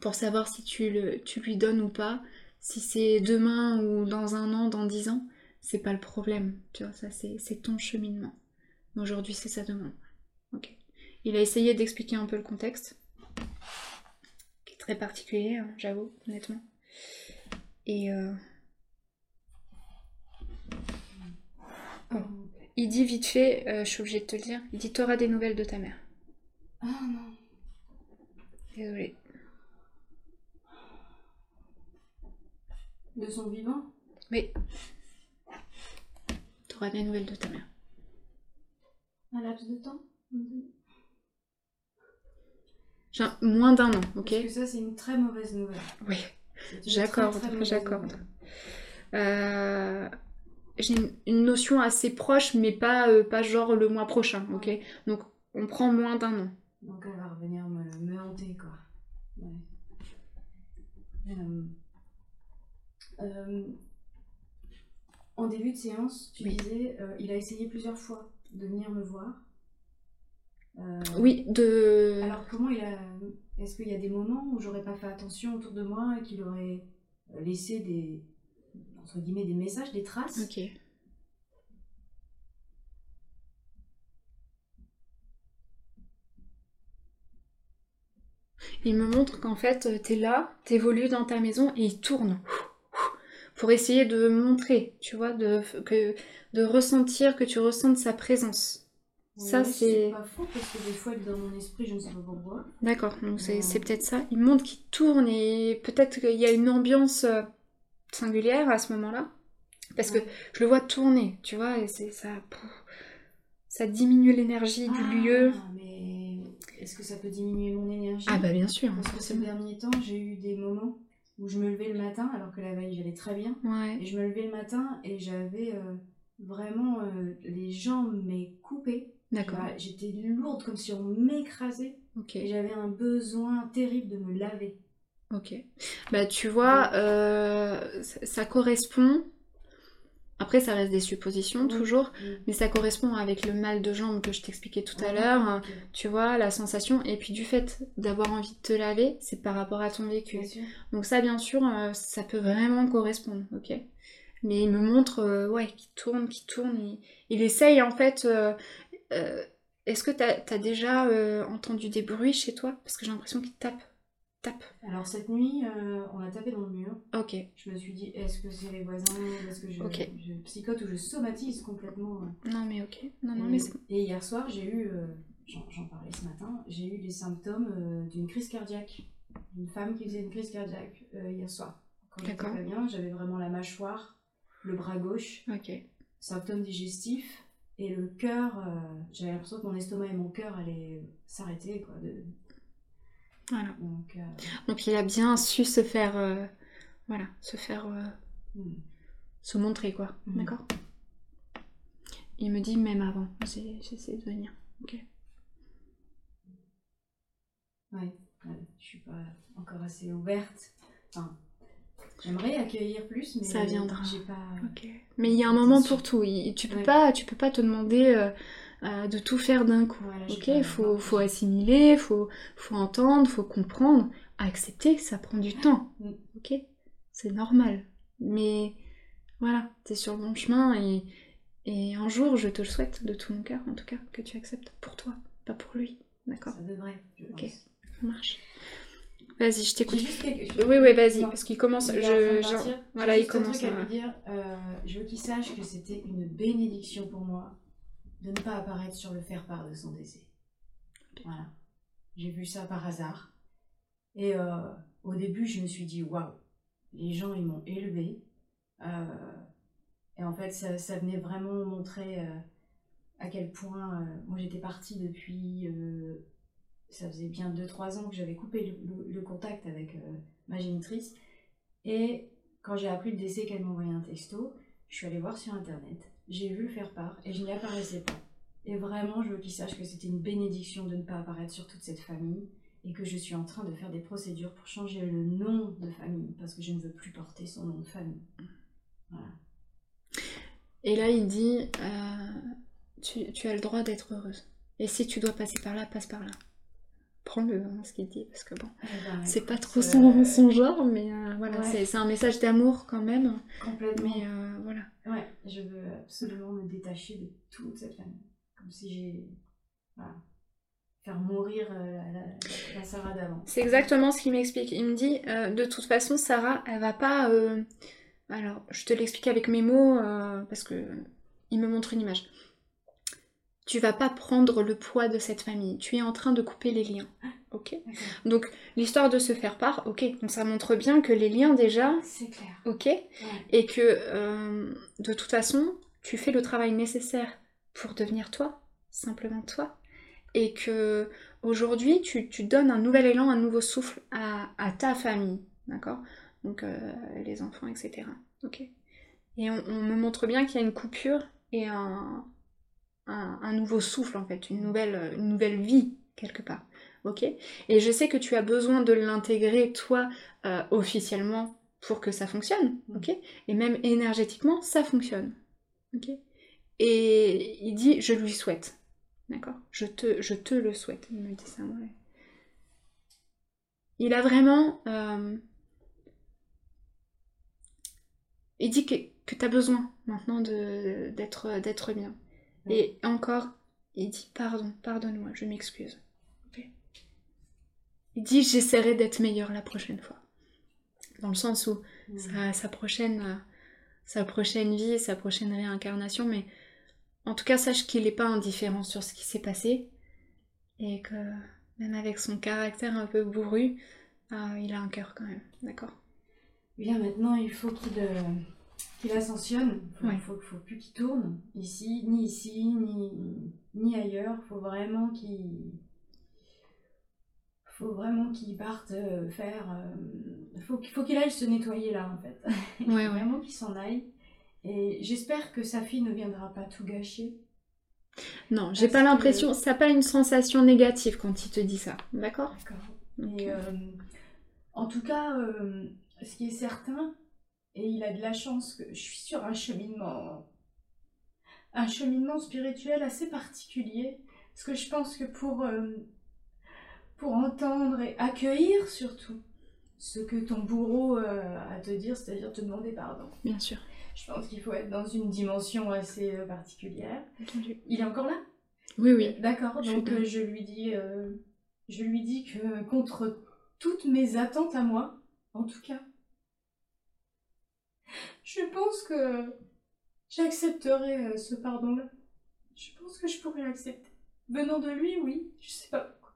pour savoir si tu, le, tu lui donnes ou pas. Si c'est demain ou dans un an, dans dix ans, c'est pas le problème. Tu vois, ça, c'est ton cheminement. Aujourd'hui, c'est sa demande. Ok. Il a essayé d'expliquer un peu le contexte, qui est très particulier, hein, j'avoue, honnêtement. Et euh, Oh. Il dit vite fait, euh, je suis obligée de te le dire, il dit T'auras des nouvelles de ta mère. Ah non. Désolée. De son vivant? Oui. T'auras des nouvelles de ta mère. Un laps de temps? Moins d'un an, ok? Parce que ça, c'est une très mauvaise nouvelle. Oui, j'accorde, j'accorde. Euh, J'ai une- notion assez proche, mais pas, euh, pas genre le mois prochain, ok Donc on prend moins d'un an. Donc elle va revenir me, me hanter, quoi. Ouais. Euh, euh, en début de séance, tu Oui. disais, il a essayé plusieurs fois de venir me voir. Oui, de... Alors comment il a... Est-ce qu'il y a des moments où j'aurais pas fait attention autour de moi et qu'il aurait laissé des entre guillemets, des messages, des traces. Ok. Il me montre qu'en fait, euh, t'es là, t'évolues dans ta maison et il tourne pour essayer de montrer, tu vois, de, que, de ressentir, que tu ressentes sa présence. Ça, c'est. pas parce que des fois, dans mon esprit, je ne sais pas. D'accord, donc euh. c'est peut-être ça. Il montre qu'il tourne et peut-être qu'il y a une ambiance. Euh, singulière à ce moment-là. Parce que je le vois tourner, tu vois, et c'est ça. ça diminue l'énergie du Ah, lieu. Mais est-ce que ça peut diminuer mon énergie? Ah bah bien sûr. Parce que ces derniers temps, j'ai eu des moments où je me levais le matin, alors que la veille j'allais très bien. Ouais. Et je me levais le matin et j'avais euh, vraiment euh, les jambes mais coupées. D'accord. J'étais lourde comme si on m'écrasait. Ok. Et j'avais un besoin terrible de me laver. Ok. Bah tu vois, euh, ça, ça correspond. Après, ça reste des suppositions toujours, mais ça correspond avec le mal de jambe que je t'expliquais tout à l'heure. ok. Tu vois, la sensation, et puis du fait d'avoir envie de te laver, c'est par rapport à ton vécu. Donc ça, bien sûr, euh, ça peut vraiment correspondre, ok Mais il me montre, euh, ouais, qu'il tourne, qu'il tourne. Il, il essaye, en fait... euh, euh, Est-ce que t'as as déjà euh, entendu des bruits chez toi? Parce que j'ai l'impression qu'il tape. Tape. Alors cette nuit, euh, on a tapé dans le mur. Ok. Je me suis dit, est-ce que c'est les voisins Est-ce que je, Ok. je psychote ou je somatise complètement euh. Non, mais ok. Non, non, et, mais et hier soir, j'ai eu, euh, j'en parlais ce matin, j'ai eu les symptômes euh, d'une crise cardiaque. Une femme qui faisait une crise cardiaque hier soir. Quand j'étais pas bien, j'avais vraiment la mâchoire, le bras gauche, Ok. symptômes digestifs et le cœur. j'avais l'impression que mon estomac et mon cœur allaient s'arrêter. quoi. de- Voilà. Donc, euh, Donc il a bien su se faire... euh, Voilà, se faire... euh, hmm. se montrer, quoi. Mhm. D'accord? Il me dit même avant. Essayé de venir. Ok. Ouais, ouais, je suis pas encore assez ouverte. Enfin, j'aimerais accueillir plus, mais Ça viendra. J'ai pas. Ok. Mais il y a un moment pour tout. Il- Tu peux Ouais. pas, tu peux pas te demander euh, euh, de tout faire d'un coup. Voilà, ok. pas- faut, faut assimiler, faut, faut entendre, faut comprendre, accepter. Ça prend du temps. Mm. Ok. C'est normal. Mais voilà, t'es sur le bon chemin et et un jour, je te le souhaite de tout mon cœur, en tout cas, que tu acceptes pour toi, pas pour lui. D'accord. Ça devrait. Je Ok. pense. Ça marche. Vas-y, je t'écoute. Quelque- Oui, oui, vas-y, parce qu'il commence. Il Je, voilà, il un commence. truc à à- lui dire. euh, je veux qu'il sache que c'était une bénédiction pour moi de ne pas apparaître sur le faire-part de son décès. Voilà. J'ai vu ça par hasard. Et euh, au début, je me suis dit, waouh, les gens, ils m'ont élevé. Euh, et en fait, ça, ça venait vraiment montrer euh, à quel point. moi, j'étais partie depuis. ça faisait bien 2-3 ans que j'avais coupé le, le- le contact avec ma génitrice. Et quand j'ai appris le décès qu'elle m'envoyait un texto, je suis allée voir sur internet, j'ai vu le faire part et je n'y apparaissais pas. Et vraiment, je veux qu'il sache que c'était une bénédiction de ne pas apparaître sur toute cette famille et que je suis en train de faire des procédures pour changer le nom de famille parce que je ne veux plus porter son nom de famille. Voilà. Et là, il dit euh, tu as le droit d'être heureuse. Et si tu dois passer par là, passe par là. Prends-le, hein, ce qu'il dit, parce que bon, Eh ben, c'est pas trop euh, son, son genre, mais euh, voilà, ouais. c'est- un message d'amour quand même. Complètement. Mais euh, voilà. Ouais, je veux absolument me détacher de toute cette famille. Comme si j'ai. Voilà. Faire mourir euh, la, la- Sarah d'avant. C'est exactement ce qu'il m'explique. Il me dit, de toute façon, Sarah, elle va pas. Alors, je te l'explique avec mes mots parce que il me montre une image. Tu vas pas prendre le poids de cette famille. Tu es en train de couper les liens. Ok. Donc l'histoire de se faire part. Ok. Donc ça montre bien que les liens déjà. C'est clair. Ok. Ouais. Et que euh, de toute façon, tu fais le travail nécessaire pour devenir toi, simplement toi. Et que aujourd'hui, tu, tu donnes un nouvel élan, un nouveau souffle à, à ta famille, d'accord Donc euh, les enfants, etc. Ok Et on, on me montre bien qu'il y a une coupure et un, un, un nouveau souffle, en fait, une nouvelle, une nouvelle vie, quelque part. Ok? Et je sais que tu as besoin de l'intégrer, toi, euh, officiellement, pour que ça fonctionne. Ok? Et même énergétiquement, ça fonctionne. Ok? Et il dit, je lui souhaite. D'accord? Je te, je te le souhaite. Il me dit ça, ouais. Il a vraiment... euh, Il dit que, que tu as besoin maintenant d'être bien. Et encore, il dit pardon, pardonne-moi, je m'excuse. Il dit j'essaierai d'être meilleur la prochaine fois. Dans le sens où Mm. sa, sa prochaine, euh, sa prochaine vie, sa prochaine réincarnation, mais en tout cas, sache qu'il n'est pas indifférent sur ce qui s'est passé et que même avec son caractère un peu bourru, euh, il a un cœur quand même, d'accord? Bien, maintenant, il faut qu'il euh, qu'il ascensionne. Il Ouais. faut, faut plus qu'il tourne ici, ni ici, ni, ni ailleurs. Il faut vraiment qu'il faut vraiment qu'il parte euh, faire. Il faut, qu'il- faut qu'il aille se nettoyer là, en fait. Il faut Ouais, ouais. vraiment qu'il s'en aille. Et j'espère que sa fille ne viendra pas tout gâcher. Non, j'ai pas l'impression, ça n'a pas une sensation négative quand il te dit ça, d'accord? D'accord. Ok. Et, euh, en tout cas, euh, ce qui est certain, et il a de la chance que je suis sur un cheminement, un cheminement spirituel assez particulier, parce que je pense que pour, euh, pour entendre et accueillir surtout ce que ton bourreau euh, a à te dire, c'est-à-dire te demander pardon, Bien sûr, je pense qu'il faut être dans une dimension assez euh, particulière. entendu. Il est encore là? Oui, oui. D'accord, donc je lui dis, euh, je lui dis que contre toutes mes attentes à moi, en tout cas, je pense que j'accepterai euh, ce pardon-là. Je pense que je pourrais l'accepter. Venant de lui, oui, je sais pas pourquoi.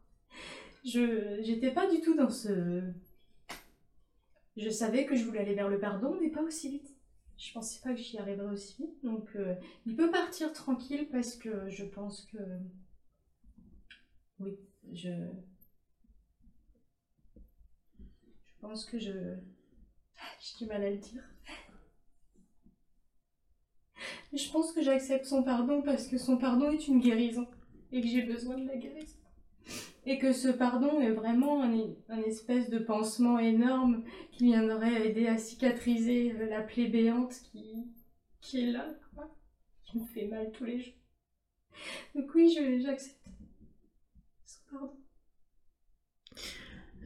Je j'étais pas du tout dans ce. Je savais que je voulais aller vers le pardon, mais pas aussi vite. Je pensais pas que j'y arriverais aussi vite, donc euh, il peut partir tranquille parce que je pense que. Oui, je. Je pense que je. J'ai du mal à le dire. Je pense que j'accepte son pardon parce que son pardon est une guérison et que j'ai besoin de la guérison. Et que ce pardon est vraiment un, espèce de pansement énorme qui viendrait aider à cicatriser euh, la plaie béante qui, qui est là, qui me fait mal tous les jours. Donc oui, j'accepte son pardon.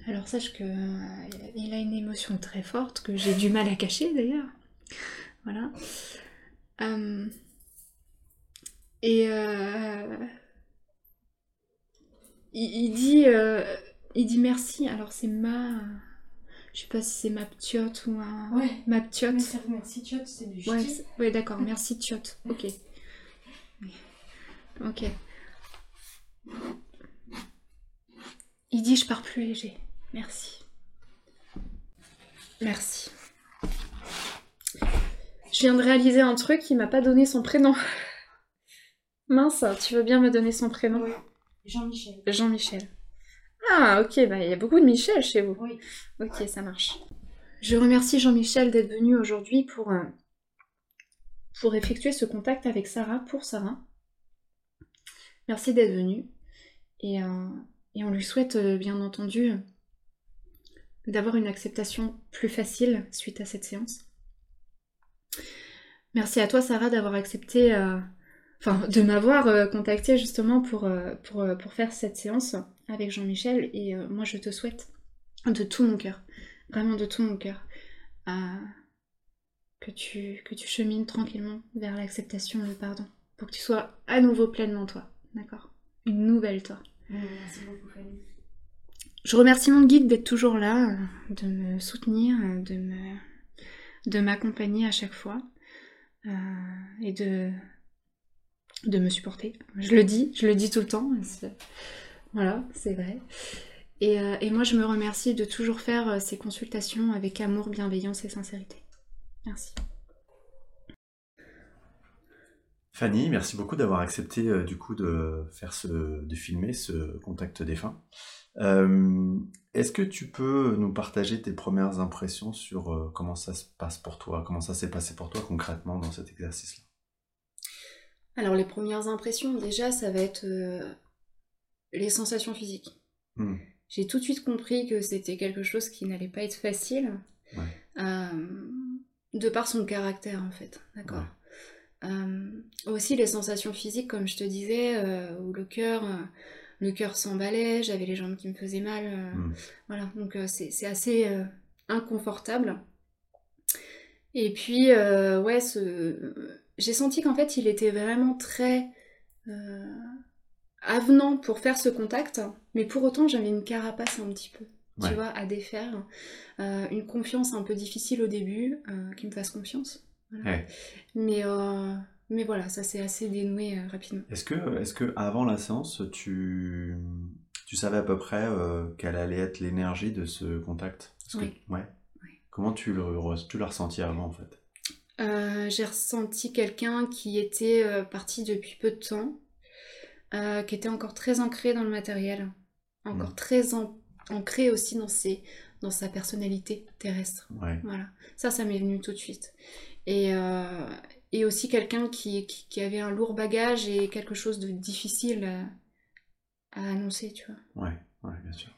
Alors sache que euh, il a une émotion très forte que j'ai du mal à cacher d'ailleurs. Voilà. Euh, et euh, il, il dit, euh, il dit merci. Alors c'est ma, je sais pas si c'est ma ptiote ou un, Ouais. ma ptiote. Merci, c'est du Ouais, ouais, d'accord, merci Tchot. Ok. Ok. Il dit je pars plus léger. Merci. Merci. Je viens de réaliser un truc, il m'a pas donné son prénom. Mince, tu veux bien me donner son prénom? Oui. Jean-Michel. Jean-Michel. Ah, ok, bah il y a beaucoup de Michel chez vous. Oui. Ok, ça marche. Je remercie Jean-Michel d'être venu aujourd'hui pour, euh, pour effectuer ce contact avec Sarah, pour Sarah. Merci d'être venu. Et, euh, et on lui souhaite, euh, bien entendu, d'avoir une acceptation plus facile suite à cette séance. Merci à toi, Sarah, d'avoir accepté, euh, enfin, de m'avoir euh, contacté justement pour, euh, pour, pour faire cette séance avec Jean-Michel. Et moi, je te souhaite de tout mon cœur, vraiment de tout mon cœur, que, tu, que tu chemines tranquillement vers l'acceptation et le pardon, pour que tu sois à nouveau pleinement toi, d'accord? Une nouvelle toi. Merci beaucoup, Fanny. Je remercie mon guide d'être toujours là, de me soutenir, de me de m'accompagner à chaque fois euh, et de de me supporter. Je le dis, je le dis tout le temps. Voilà, c'est vrai. Et, euh, et moi, je me remercie de toujours faire euh, ces consultations avec amour, bienveillance et sincérité. Merci. Fanny, merci beaucoup d'avoir accepté du coup de faire ce, de filmer ce contact défunt. Est-ce que tu peux nous partager tes premières impressions sur euh, comment ça se passe pour toi, comment ça s'est passé pour toi concrètement dans cet exercice-là? Alors, les premières impressions, déjà, ça va être euh, les sensations physiques. Hmm. J'ai tout de suite compris que c'était quelque chose qui n'allait pas être facile, Ouais. euh, de par son caractère en fait, d'accord. Euh, aussi les sensations physiques, comme je te disais, où le cœur, le cœur s'emballait, j'avais les jambes qui me faisaient mal, euh, Hmm. voilà. Donc euh, c'est assez euh, inconfortable. Et puis ouais, ce... j'ai senti qu'en fait il était vraiment très avenant pour faire ce contact, mais pour autant j'avais une carapace un petit peu, Ouais. tu vois, à défaire. Euh, une confiance un peu difficile au début, euh, qui me fasse confiance. Voilà. Ouais. Mais, euh, mais voilà, ça s'est assez dénoué euh, rapidement. Est-ce que, est-ce que avant la séance, tu, tu savais à peu près euh, quelle allait être l'énergie de ce contact? Que- Oui. ouais. Oui. Comment tu l'as ressenti avant en fait? Euh, j'ai ressenti quelqu'un qui était parti depuis peu de temps, qui était encore très ancré dans le matériel, encore Mm. très en- ancré aussi dans, ses, dans sa personnalité terrestre. Ouais. Voilà, ça, ça m'est venu tout de suite. Et, euh, et aussi quelqu'un qui, qui, qui avait un lourd bagage et quelque chose de difficile à, à annoncer, tu vois. Ouais, ouais, bien sûr.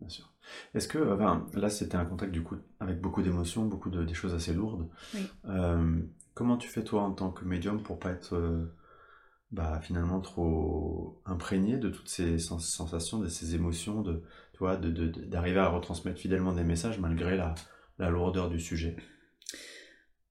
Bien sûr. Est-ce que, enfin, là c'était un contact du coup avec beaucoup d'émotions, beaucoup de des choses assez lourdes. Oui. Euh, comment tu fais toi en tant que médium pour pas être euh, bah, finalement trop imprégné de toutes ces sens- sensations, de ces émotions, de, vois, de, d'arriver à retransmettre fidèlement des messages malgré la, la lourdeur du sujet?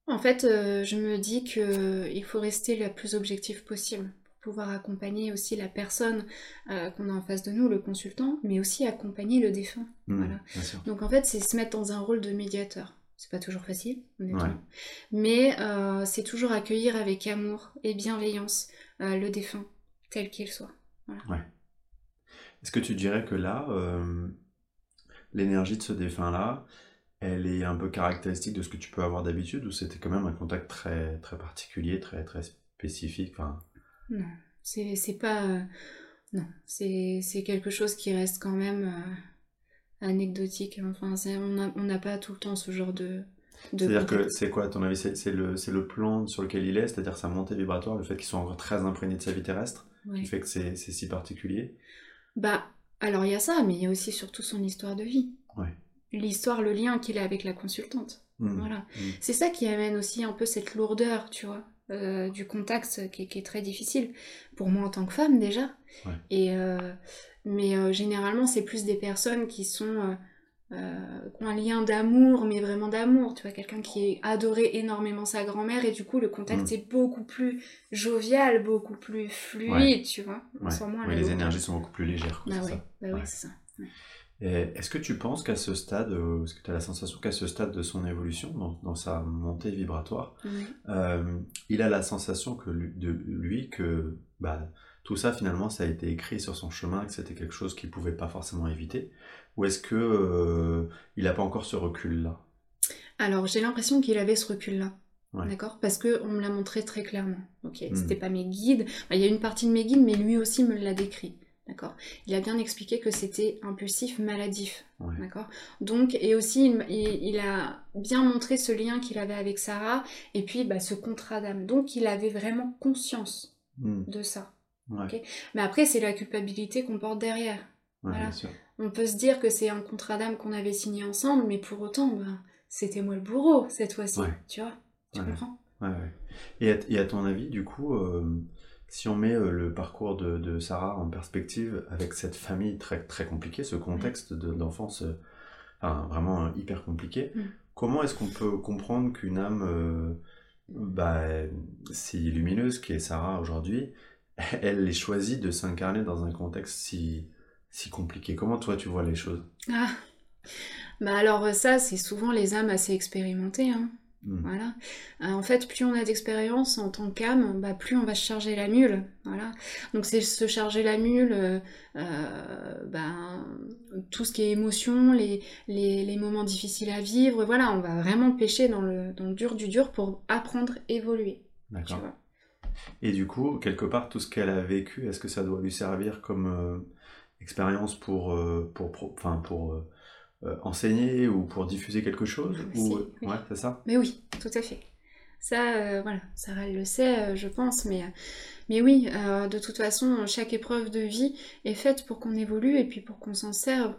En fait, euh, je me dis qu'il faut rester le plus objectif possible pour pouvoir accompagner aussi la personne euh, qu'on a en face de nous, le consultant, mais aussi accompagner le défunt. Voilà. Sûr. Donc en fait, c'est se mettre dans un rôle de médiateur. C'est pas toujours facile, honnêtement. Ouais. Mais euh, c'est toujours accueillir avec amour et bienveillance euh, le défunt, tel qu'il soit. Est-ce que tu dirais que là, euh, l'énergie de ce défunt-là, elle est un peu caractéristique de ce que tu peux avoir d'habitude ou c'était quand même un contact très, très particulier, très, très spécifique enfin, Non, c'est c'est pas. euh, non, c'est c'est quelque chose qui reste quand même euh, anecdotique. Enfin, c'est- on n'a pas tout le temps ce genre de. de C'est-à-dire que c'est quoi, à ton avis C'est c'est le, c'est le plan sur lequel il est, c'est-à-dire sa montée vibratoire, le fait qu'il soit encore très imprégné de sa vie terrestre, Ouais. qui fait que c'est c'est si particulier? Bah, alors il y a ça, mais il y a aussi surtout son histoire de vie. Ouais. L'histoire, le lien qu'il a avec la consultante. Hmm. Voilà. Hmm. C'est ça qui amène aussi un peu cette lourdeur, tu vois, euh, du contact qui est, qui est très difficile. Pour moi en tant que femme déjà. Ouais. Et, euh, mais euh, généralement, c'est plus des personnes qui sont. qui ont un lien d'amour, mais vraiment d'amour, tu vois, quelqu'un qui a adoré énormément sa grand-mère et du coup le contact Mm. est beaucoup plus jovial, beaucoup plus fluide, Ouais. tu vois, Ouais. moins les énergies sont beaucoup plus légères. Bah bah c'est ça. Est-ce que tu penses qu'à ce stade, euh, est-ce que tu as la sensation qu'à ce stade de son évolution, dans, dans sa montée vibratoire, euh, il a la sensation que lui, de lui que bah, tout ça finalement ça a été écrit sur son chemin, que c'était quelque chose qu'il pouvait pas forcément éviter, ou est-ce que euh, il n'a pas encore ce recul là Alors, j'ai l'impression qu'il avait ce recul-là. Ouais. D'accord? Parce qu'on me l'a montré très clairement. Ok, Mm. c'était pas mes guides. Enfin, il y a une partie de mes guides, mais lui aussi me l'a décrit. D'accord Il a bien expliqué que c'était impulsif, maladif. Ouais. D'accord Donc, et aussi, il, a bien montré ce lien qu'il avait avec Sarah, et puis bah, ce contrat d'âme. Donc, il avait vraiment conscience Hmm, de ça. ouais. Mais après, c'est la culpabilité qu'on porte derrière. ouais, Voilà. bien sûr. On peut se dire que c'est un contrat d'âme qu'on avait signé ensemble, mais pour autant, ben, c'était moi le bourreau cette fois-ci. Tu vois? Tu comprends? Et, à, et à ton avis, du coup, euh, si on met euh, le parcours de, de Sarah en perspective avec cette famille très, très compliquée, ce contexte de- d'enfance euh, enfin, vraiment euh, hyper compliqué, Mm. comment est-ce qu'on peut comprendre qu'une âme euh, bah, si lumineuse qui est Sarah aujourd'hui, elle ait choisi de s'incarner dans un contexte si, si compliqué? Comment toi tu vois les choses? Ah Bah alors ça, c'est souvent les âmes assez expérimentées. Hein. Mm. Voilà. Euh, en fait, plus on a d'expérience en tant qu'âme, bah, plus on va se charger la mule. Voilà. Donc c'est se charger la mule, euh, euh, ben, tout ce qui est émotion, les, les, les moments difficiles à vivre. Voilà, on va vraiment pêcher dans le, dans le dur du dur pour apprendre, évoluer. D'accord. Et du coup, quelque part, tout ce qu'elle a vécu, est-ce que ça doit lui servir comme euh, expérience pour, pour, pour euh, enseigner ou pour diffuser quelque chose ou... oui. Ouais, c'est ça Mais oui, tout à fait. Ça, euh, voilà, Sarah elle le sait, euh, je pense, mais, mais oui, de toute façon, chaque épreuve de vie est faite pour qu'on évolue et puis pour qu'on s'en serve.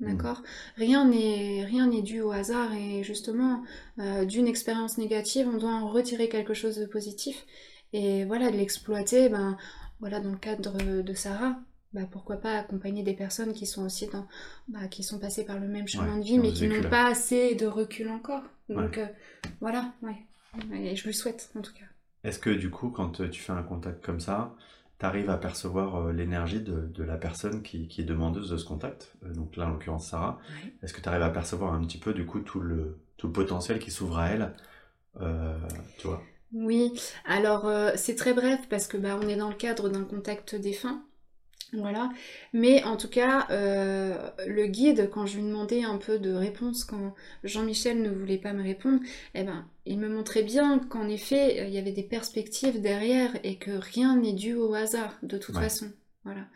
D'accord? Rien n'est rien n'est dû au hasard et justement, d'une expérience négative, on doit en retirer quelque chose de positif et voilà, de l'exploiter, ben, voilà, dans le cadre de Sarah. Bah, pourquoi pas accompagner des personnes qui sont aussi dans, bah, qui sont passées par le même chemin Ouais, de vie, mais qui n'ont pas assez de recul encore. Donc euh, voilà, ouais. Et je lui souhaite en tout cas. Est-ce que du coup, quand euh, tu fais un contact comme ça, tu arrives à percevoir euh, l'énergie de, de la personne qui, qui est demandeuse de ce contact, donc là en l'occurrence Sarah. Ouais. Est-ce que tu arrives à percevoir un petit peu du coup tout le, tout le potentiel qui s'ouvre à elle euh, Tu vois? Oui, alors euh, c'est très bref parce que bah, on est dans le cadre d'un contact défunt. Voilà. Mais en tout cas, euh, le guide, quand je lui demandais un peu de réponse, quand Jean-Michel ne voulait pas me répondre, eh ben, il me montrait bien qu'en effet, euh, il y avait des perspectives derrière et que rien n'est dû au hasard, de toute Ouais. façon. Voilà.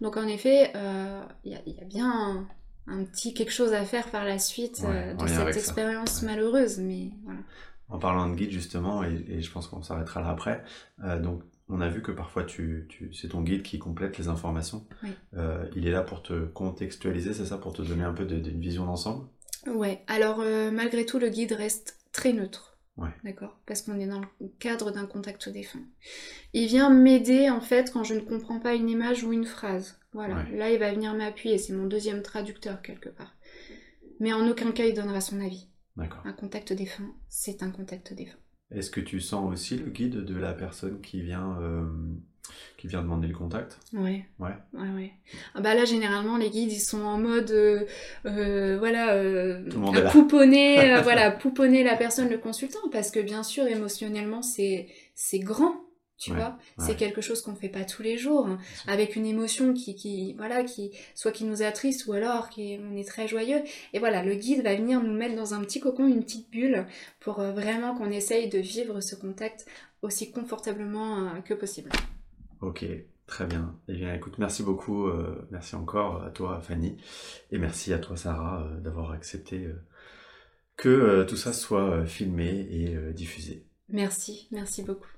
Donc en effet, euh, il y, a, il y a bien un, un petit quelque chose à faire par la suite Ouais, euh, de cette expérience Ouais. malheureuse, mais voilà. En parlant de guide justement, et, et je pense qu'on s'arrêtera là après, euh, donc on a vu que parfois tu, tu, c'est ton guide qui complète les informations. Oui. Euh, il est là pour te contextualiser, c'est ça, pour te donner un peu de- d'une vision d'ensemble? Ouais, alors euh, malgré tout, le guide reste très neutre. Ouais. D'accord? Parce qu'on est dans le cadre d'un contact défunt. Il vient m'aider en fait quand je ne comprends pas une image ou une phrase. Voilà. Ouais. Là, il va venir m'appuyer. C'est mon deuxième traducteur quelque part. Mais en aucun cas, il donnera son avis. D'accord. Un contact défunt, c'est un contact défunt. Est-ce que tu sens aussi le guide de la personne qui vient, euh, qui vient demander le contact? Ouais. Ouais. Ouais, ouais. Ah bah là, généralement, les guides, ils sont en mode, euh, euh, voilà, euh, pouponner, voilà, pouponner la personne, le consultant, parce que bien sûr, émotionnellement, c'est, c'est grand, tu Ouais, vois. C'est quelque chose qu'on fait pas tous les jours, hein, avec une émotion qui, qui, voilà, qui, soit qui nous attriste ou alors qui, on est très joyeux. Et voilà, le guide va venir nous mettre dans un petit cocon, une petite bulle, pour euh, vraiment qu'on essaye de vivre ce contact aussi confortablement euh, que possible. Ok, très bien. Eh bien, écoute, merci beaucoup, euh, merci encore à toi, Fanny, et merci à toi, Sarah, d'avoir accepté que tout ça soit filmé et diffusé. Merci, merci beaucoup.